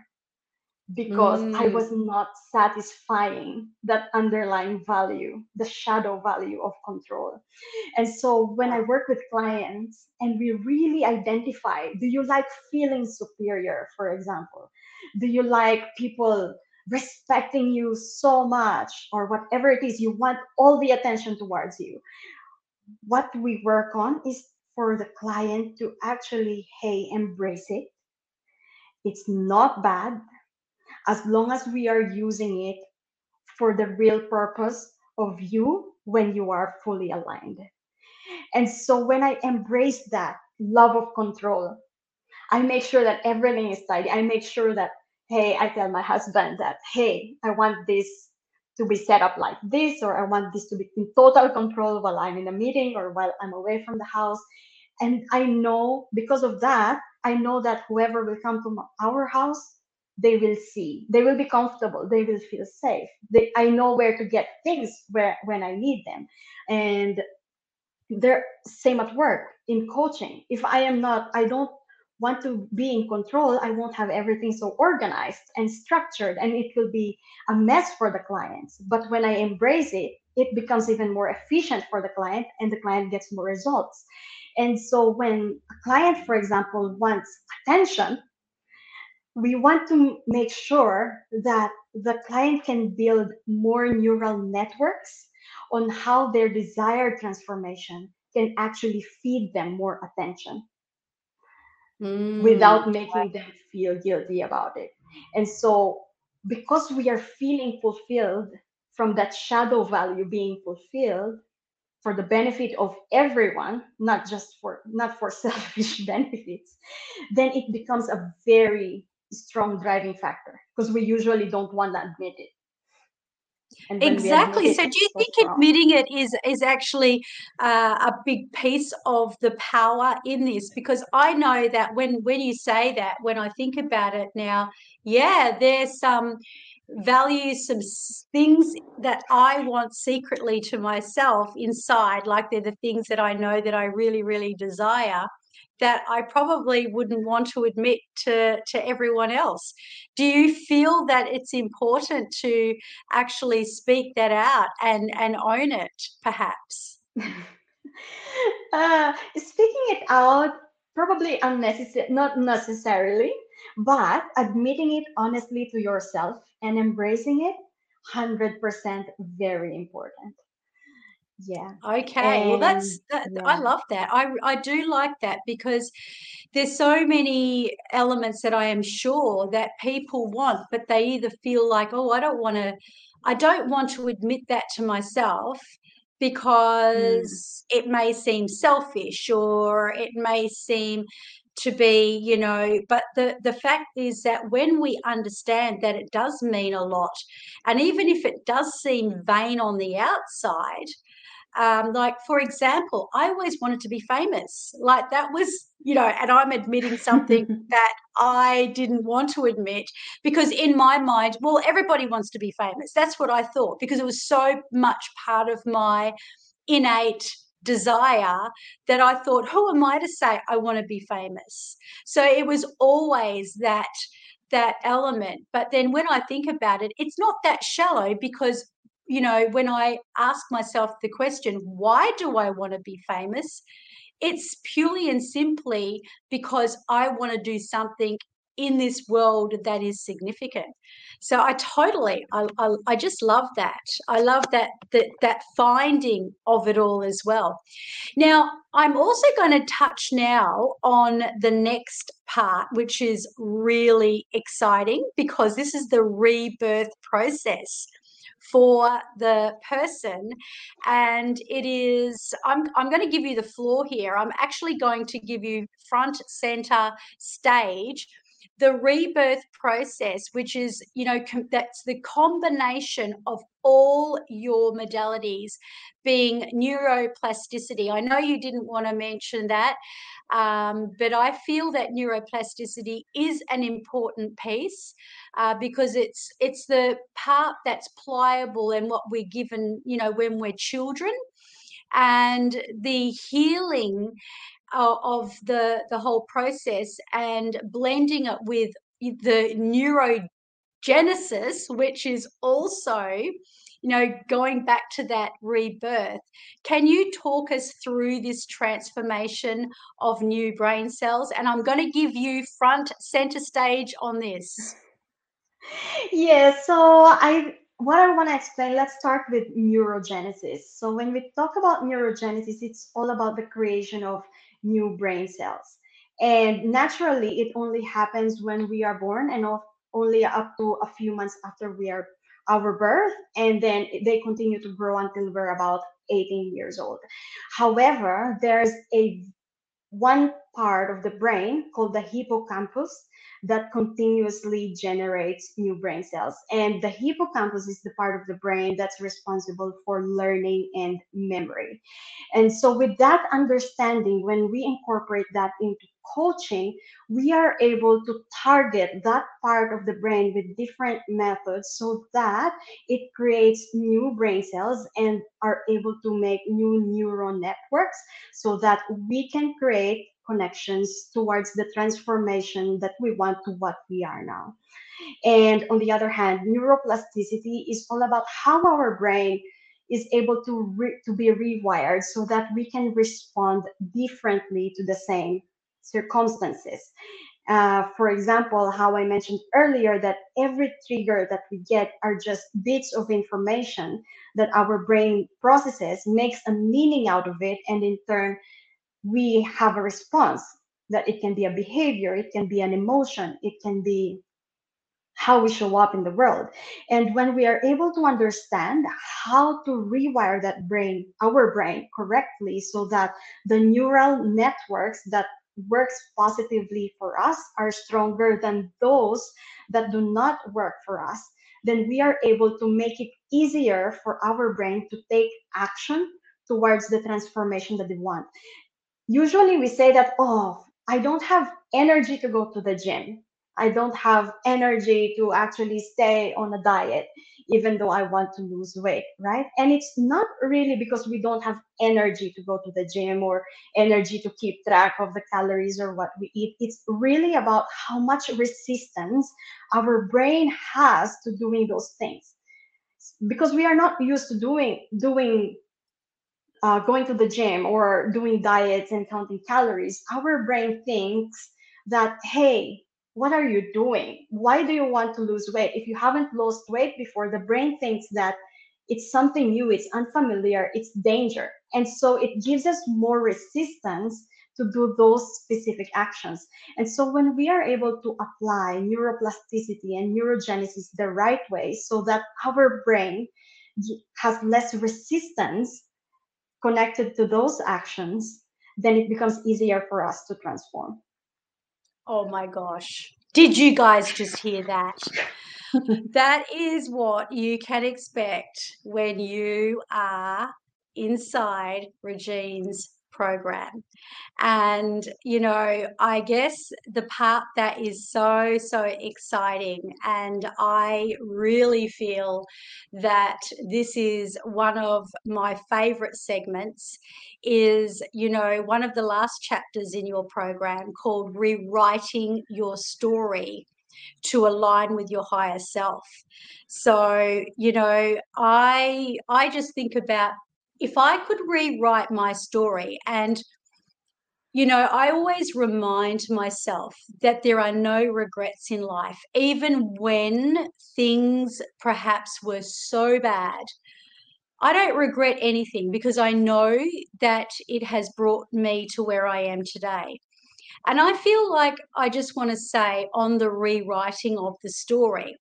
because I Mm. was not satisfying that underlying value, the shadow value of control. And so when I work with clients and we really identify do you like feeling superior, for example? Do you like people respecting you so much, or whatever it is, you want all the attention towards you? What we work on is for the client to actually, hey, embrace it. It's not bad as long as we are using it for the real purpose of you when you are fully aligned. And so when I embrace that love of control, I make sure that everything is tidy. I make sure that, hey, I tell my husband that, hey, I want this to be set up like this, or I want this to be in total control while I'm in a meeting or while I'm away from the house. And I know because of that, I know that whoever will come to our house they will see. They will be comfortable. They will feel safe. They, i know where to get things where when i need them. And they're same at work in coaching. If i am not i don't want to be in control i won't have everything so organized and structured and it will be a mess for the clients. But when i embrace it it becomes even more efficient for the client and the client gets more results. And so when a client for example wants attention we want to make sure that the client can build more neural networks on how their desired transformation can actually feed them more attention Mm. without making them feel guilty about it. And so, because we are feeling fulfilled from that shadow value being fulfilled for the benefit of everyone, not just for not for selfish benefits, then it becomes a very strong driving factor because we usually don't want to admit it. exactly. So, do you think admitting it is is actually uh, a big piece of the power in this? Because I know that when when you say that, when I think about it now, yeah, there's some values, some things that I want secretly to myself inside, like they're the things that I know that I really, really desire that I probably wouldn't want to admit to, to everyone else. Do you feel that it's important to actually speak that out and, and own it, perhaps? uh, speaking it out, probably unnecessary, not necessarily, but admitting it honestly to yourself and embracing it, 100% very important yeah okay and, well that's that, yeah. i love that i i do like that because there's so many elements that i am sure that people want but they either feel like oh i don't want to i don't want to admit that to myself mm. because mm. it may seem selfish or it may seem to be you know but the the fact is that when we understand that it does mean a lot and even if it does seem vain on the outside um, like for example i always wanted to be famous. Like that was you know and i'm admitting something that i didn't want to admit because in my mind well everybody wants to be famous. That's what i thought because it was so much part of my innate desire that i thought who am i to say i want to be famous? So it was always that that element. But then when i think about it it's not that shallow because you know, when I ask myself the question, why do I want to be famous? It's purely and simply because I want to do something in this world that is significant. So I totally, I, I, I, just love that. I love that, that that finding of it all as well. Now I'm also going to touch now on the next part, which is really exciting because this is the rebirth process for the person. And it is, I'm, I'm going to give you the floor here. I'm actually going to give you front center stage the rebirth process which is you know com- that's the combination of all your modalities being neuroplasticity. I know you didn't want to mention that um, but i feel that neuroplasticity is an important piece uh, because it's it's the part that's pliable and what we're given, you know, when we're children, and the healing of the the whole process and blending it with the neurogenesis, which is also you know, going back to that rebirth, can you talk us through this transformation of new brain cells? And I'm going to give you front center stage on this yeah, so I what I want to explain, let's start with neurogenesis. So when we talk about neurogenesis, it's all about the creation of new brain cells. And naturally, it only happens when we are born and only up to a few months after we are our birth, and then they continue to grow until we're about 18 years old. However, there's a one part of the brain called the hippocampus that continuously generates new brain cells. And the hippocampus is the part of the brain that's responsible for learning and memory. And so, with that understanding, when we incorporate that into coaching, we are able to target that part of the brain with different methods so that it creates new brain cells and are able to make new neural networks so that we can create connections towards the transformation that we want to what we are now. And on the other hand, neuroplasticity is all about how our brain is able to re- to be rewired so that we can respond differently to the same circumstances. Uh, for example, how I mentioned earlier that every trigger that we get are just bits of information that our brain processes, makes a meaning out of it, and in turn we have a response that it can be a behavior, it can be an emotion, it can be how we show up in the world. And when we are able to understand how to rewire that brain, our brain correctly, so that the neural networks that works positively for us are stronger than those that do not work for us, then we are able to make it easier for our brain to take action towards the transformation that they want. Usually we say that, oh, I don't have energy to go to the gym. I don't have energy to actually stay on a diet, even though I want to lose weight, right? And it's not really because we don't have energy to go to the gym or energy to keep track of the calories or what we eat. It's really about how much resistance our brain has to doing those things. Because we are not used to doing doing uh, going to the gym or doing diets and counting calories, our brain thinks that, hey, what are you doing? Why do you want to lose weight? If you haven't lost weight before, the brain thinks that it's something new, it's unfamiliar, it's danger. And so it gives us more resistance to do those specific actions. And so when we are able to apply neuroplasticity and neurogenesis the right way so that our brain has less resistance connected to those actions, then it becomes easier for us to transform. Oh my gosh. Did you guys just hear that? that is what you can expect when you are inside Regine's program. And, you know, I guess the part that is so, so exciting, and I really feel that this is one of my favorite segments, is, you know, one of the last chapters in your program called Rewriting Your Story to align with your higher self so you know i i just think about if I could rewrite my story and you know, I always remind myself that there are no regrets in life, even when things perhaps were so bad. I don't regret anything because I know that it has brought me to where I am today. And I feel like I just want to say on the rewriting of the story,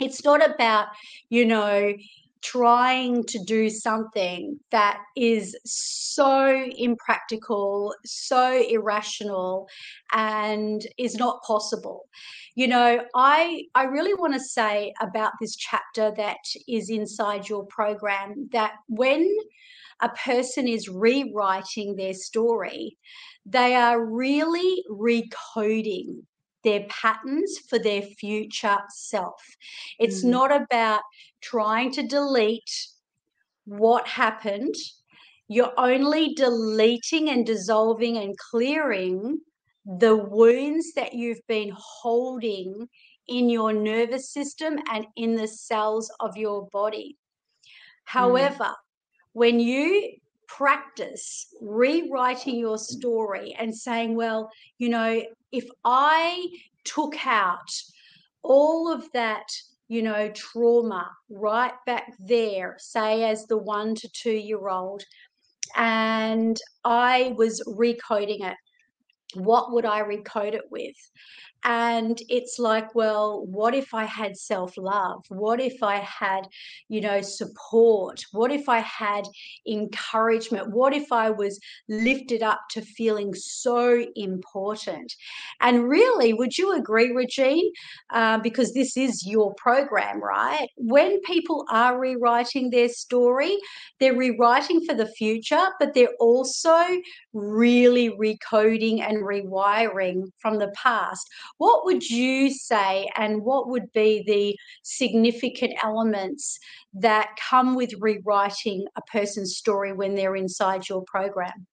it's not about, you know, trying to do something that is so impractical, so irrational and is not possible. You know, I I really want to say about this chapter that is inside your program that when a person is rewriting their story, they are really recoding their patterns for their future self. It's mm. not about trying to delete what happened. You're only deleting and dissolving and clearing the wounds that you've been holding in your nervous system and in the cells of your body. Mm. However, mm. when you practice rewriting your mm. story and saying, well, you know, if I took out all of that, you know, trauma right back there, say as the one to two year old, and I was recoding it, what would I recode it with? And it's like well what if i had self love what if i had you know support? What if i had encouragement? What if i was lifted up to feeling so important? And really would you agree regine? Uh, because this is your program right? When people are rewriting their story they're rewriting for the future but they're also really recoding and rewiring from the past what would you say, and what would be the significant elements that come with rewriting a person's story when they're inside your program?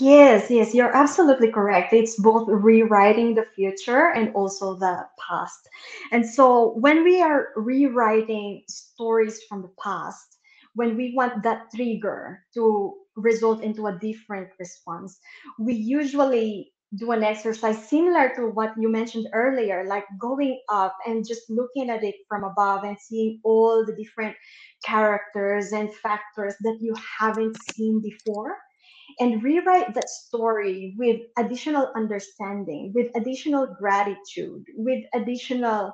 Yes, yes, you're absolutely correct. It's both rewriting the future and also the past. And so when we are rewriting stories from the past, when we want that trigger to result into a different response, we usually do an exercise similar to what you mentioned earlier, like going up and just looking at it from above and seeing all the different characters and factors that you haven't seen before. And rewrite that story with additional understanding, with additional gratitude, with additional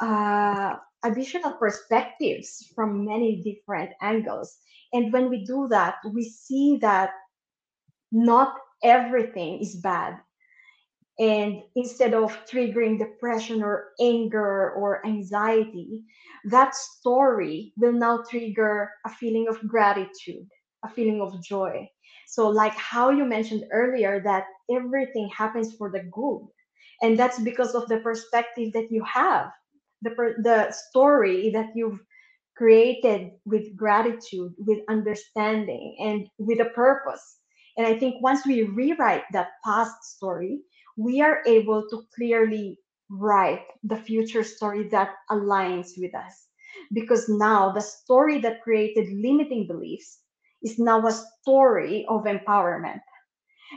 uh, additional perspectives from many different angles. And when we do that, we see that not everything is bad and instead of triggering depression or anger or anxiety, that story will now trigger a feeling of gratitude, a feeling of joy. So, like how you mentioned earlier, that everything happens for the good. And that's because of the perspective that you have, the, the story that you've created with gratitude, with understanding, and with a purpose. And I think once we rewrite that past story, we are able to clearly write the future story that aligns with us. Because now the story that created limiting beliefs is now a story of empowerment.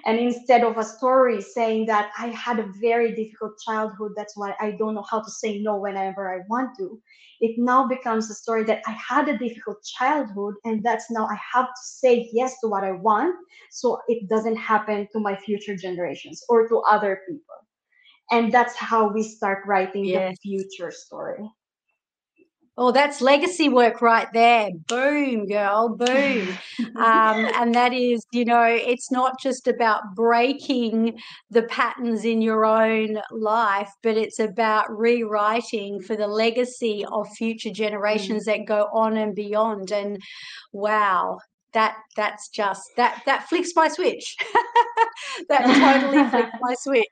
And instead of a story saying that I had a very difficult childhood, that's why I don't know how to say no whenever I want to, it now becomes a story that I had a difficult childhood and that's now I have to say yes to what I want so it doesn't happen to my future generations or to other people. And that's how we start writing yes. the future story. Oh, that's legacy work right there. Boom, girl, boom. um, and that is, you know, it's not just about breaking the patterns in your own life, but it's about rewriting for the legacy of future mm. generations mm. that go on and beyond. And wow, that that's just that that flicks my switch. That totally flicks my switch.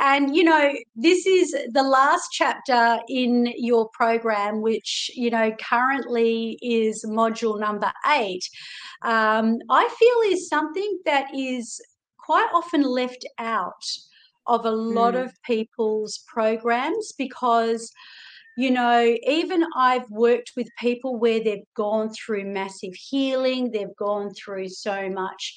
And you know this is the last chapter in your program which you know currently is module number eight. Um, i feel is something that is quite often left out of a lot mm. of people's programs because you know, even I've worked with people where they've gone through massive healing, they've gone through so much,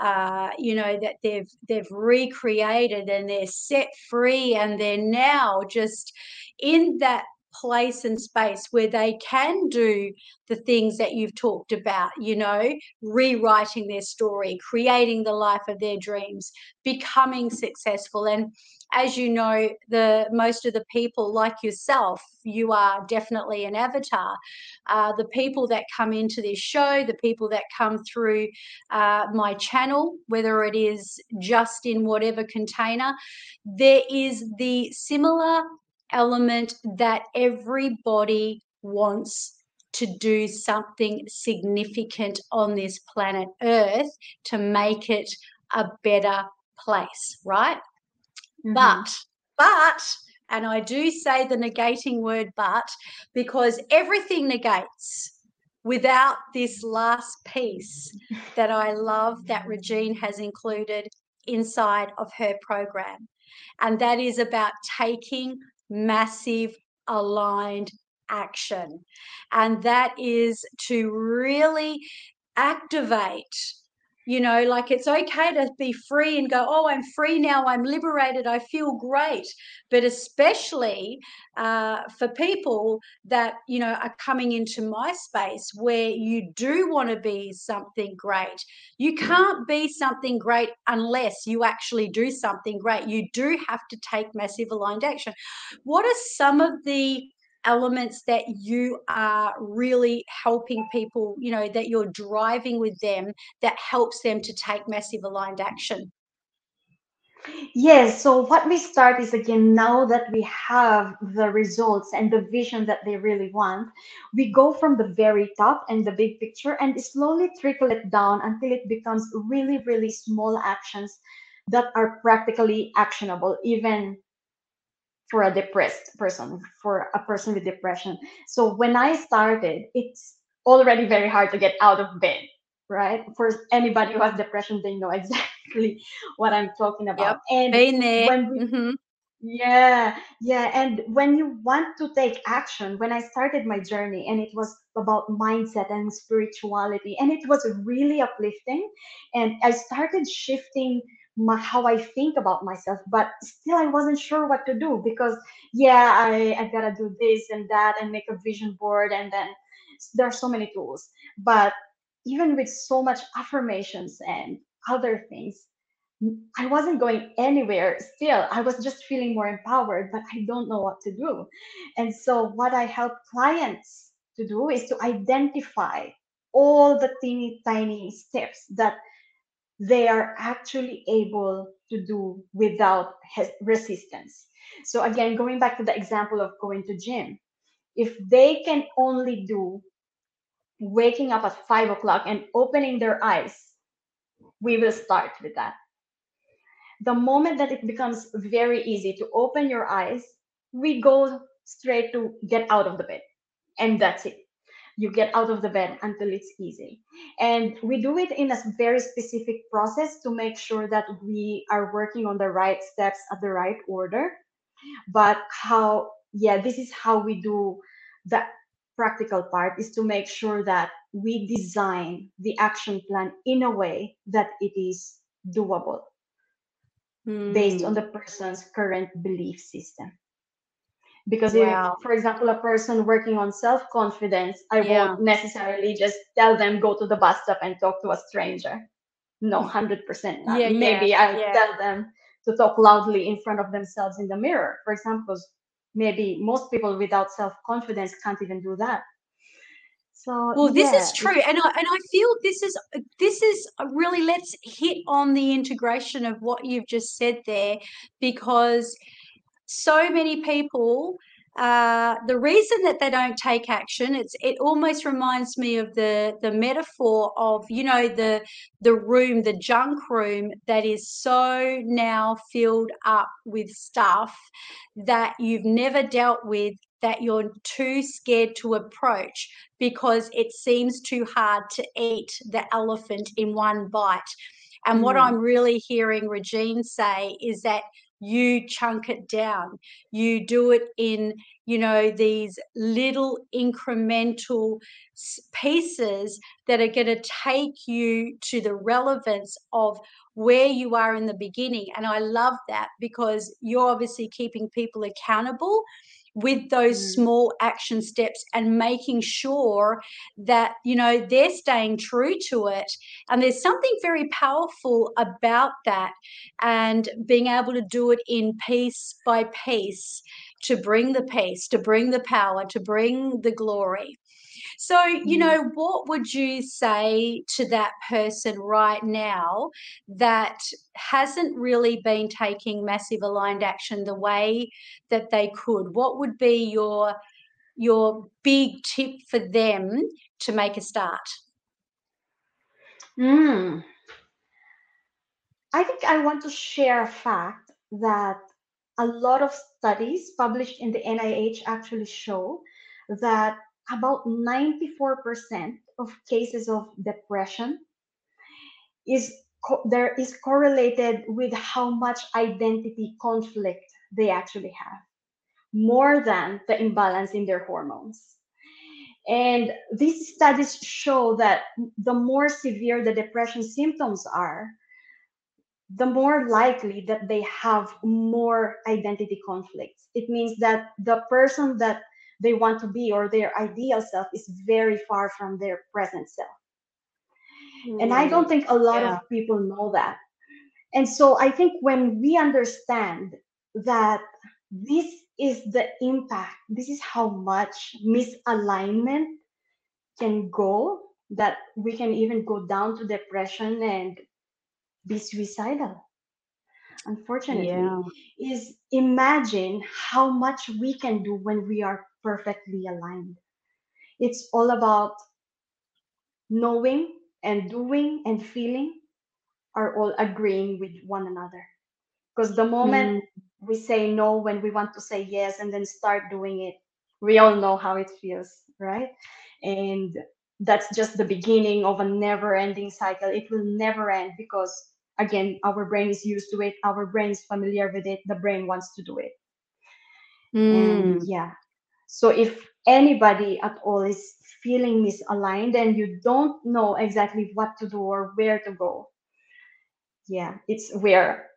uh, you know, that they've they've recreated and they're set free, and they're now just in that place and space where they can do the things that you've talked about, you know, rewriting their story, creating the life of their dreams, becoming successful. And as you know, the most of the people like yourself, you are definitely an avatar. Uh, the people that come into this show, the people that come through uh, my channel, whether it is just in whatever container, there is the similar element that everybody wants to do something significant on this planet Earth to make it a better place, right? Mm-hmm. But, but, and I do say the negating word but because everything negates without this last piece that I love that Regine has included inside of her program. And that is about taking massive aligned action. And that is to really activate you know like it's okay to be free and go oh i'm free now i'm liberated i feel great. But especially uh, for people that you know are coming into my space where you do want to be something great. You can't be something great unless you actually do something great. You do have to take massive aligned action. What are some of the elements that you are really helping people, you know, that you're driving with them that helps them to take massive aligned action? Yes, so what we start is again now that we have the results and the vision that they really want, we go from the very top and the big picture and slowly trickle it down until it becomes really, really small actions that are practically actionable, even for a depressed person, for a person with depression. So when I started, it's already very hard to get out of bed, right? For anybody who has depression, they know exactly what I'm talking about. Yep. And when we, mm-hmm. yeah, yeah. And when you want to take action, when I started my journey, and it was about mindset and spirituality, and it was really uplifting, and I started shifting my, how I think about myself, but still I wasn't sure what to do because yeah, I, I gotta do this and that and make a vision board and then there are so many tools. But even with so much affirmations and other things, I wasn't going anywhere still. I was just feeling more empowered, but I don't know what to do. And so what I help clients to do is to identify all the teeny tiny steps that they are actually able to do without resistance. So again, going back to the example of going to gym, if they can only do waking up at five o'clock and opening their eyes, we will start with that. The moment that it becomes very easy to open your eyes, we go straight to get out of the bed. And that's it. You get out of the bed until it's easy. And we do it in a very specific process to make sure that we are working on the right steps at the right order. But how, yeah, this is how we do the practical part is to make sure that we design the action plan in a way that it is doable mm. based on hmm. the person's current belief system because wow. if for example a person working on self-confidence i yeah. won't necessarily just tell them go to the bus stop and talk to a stranger no 100% not. Yeah, maybe yeah, i'll yeah. tell them to talk loudly in front of themselves in the mirror for example maybe most people without self-confidence can't even do that so well this is true and i and i feel this is this is uh, really let's hit on the integration of what you've just said there because so many people uh, the reason that they don't take action it's it almost reminds me of the the metaphor of you know the the room the junk room that is so now filled up with stuff that you've never dealt with that you're too scared to approach because it seems too hard to eat the elephant in one bite and mm. what i'm really hearing regine say is that you chunk it down. You do it in you know these little incremental pieces that are going to take you to the relevance of where you are in the beginning and i love that because you're obviously keeping people accountable with those mm. small action steps and making sure that you know they're staying true to it and there's something very powerful about that and being able to do it in piece by piece to bring the peace to bring the power to bring the glory so, you mm-hmm. know, what would you say to that person right now that hasn't really been taking massive aligned action the way that they could? What would be your your big tip for them to make a start? Mm. I think I want to share a fact that a lot of studies published in the NIH actually show that about 94% of cases of depression is there is correlated with how much identity conflict they actually have more than the imbalance in their hormones. And these studies show that the more severe the depression symptoms are the more likely that they have more identity conflicts. It means that the person that they want to be or their ideal self is very far from their present self. Mm. And I don't think a lot yeah. of people know that. And so I think when we understand that this is the impact, this is how much misalignment can go, that we can even go down to depression and be suicidal unfortunately yeah. is imagine how much we can do when we are perfectly aligned. It's all about knowing and doing and feeling are all agreeing with one another. Because the moment mm. we say no when we want to say yes and then start doing it we all know how it feels right? And that's just the beginning of a never ending cycle. It will never end because again our brain is used to it. Our brain is familiar with it. The brain wants to do it. Mm. and yeah so if anybody at all is feeling misaligned and you don't know exactly what to do or where to go yeah it's where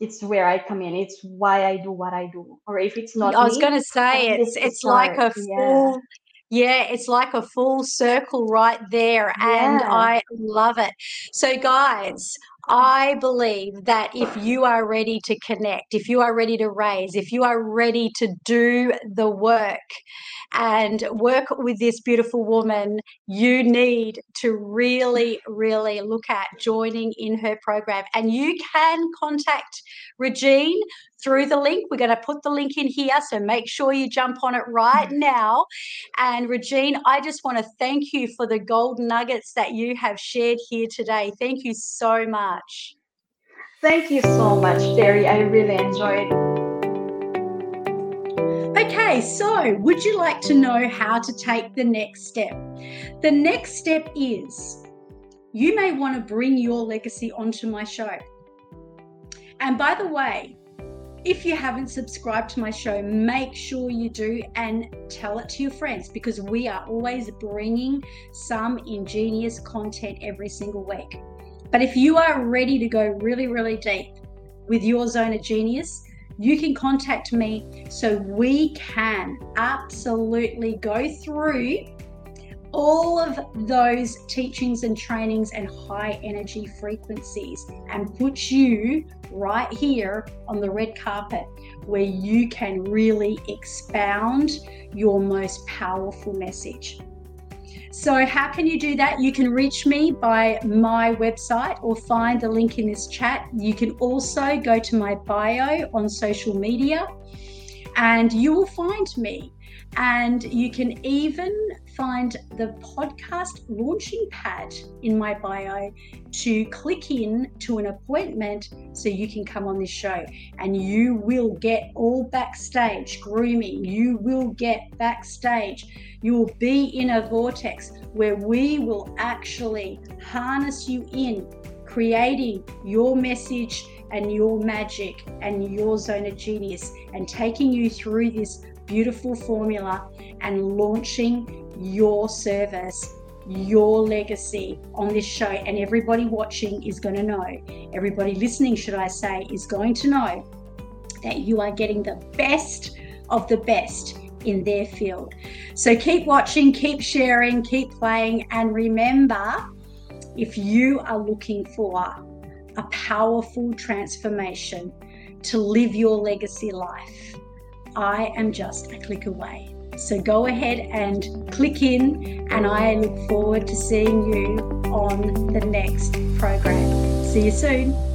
it's where I come in. It's why I do what I do. Or if it's not, I was going to say it's it's like a full yeah, it's like a full circle right there. And yeah. I love it. So, guys, I believe that if you are ready to connect, if you are ready to raise, if you are ready to do the work and work with this beautiful woman, you need to really, really look at joining in her program. And you can contact Regine through the link. We're going to put the link in here. So make sure you jump on it right now. And Regine, I just want to thank you for the gold nuggets that you have shared here today. Thank you so much. Thank you so much, Terry. I really enjoyed Okay, so would you like to know how to take the next step? The next step is you may want to bring your legacy onto my show. And by the way, if you haven't subscribed to my show, make sure you do and tell it to your friends because we are always bringing some ingenious content every single week. But if you are ready to go really, really deep with your zone of genius, you can contact me so we can absolutely go through all of those teachings and trainings and high energy frequencies and put you right here on the red carpet where you can really expound your most powerful message. So, how can you do that? You can reach me by my website or find the link in this chat. You can also go to my bio on social media and you will find me. And you can even find the podcast launching pad in my bio to click in to an appointment so you can come on this show and you will get all backstage grooming. You will get backstage. You will be in a vortex where we will actually harness you in creating your message and your magic and your zone of genius and taking you through this beautiful formula and launching your service, your legacy on this show. And everybody watching is going to know, everybody listening, should I say, is going to know that you are getting the best of the best in their field. So keep watching, keep sharing, keep playing, and remember if you are looking for a powerful transformation to live your legacy life, I am just a click away. So go ahead and click in, and I look forward to seeing you on the next program. See you soon.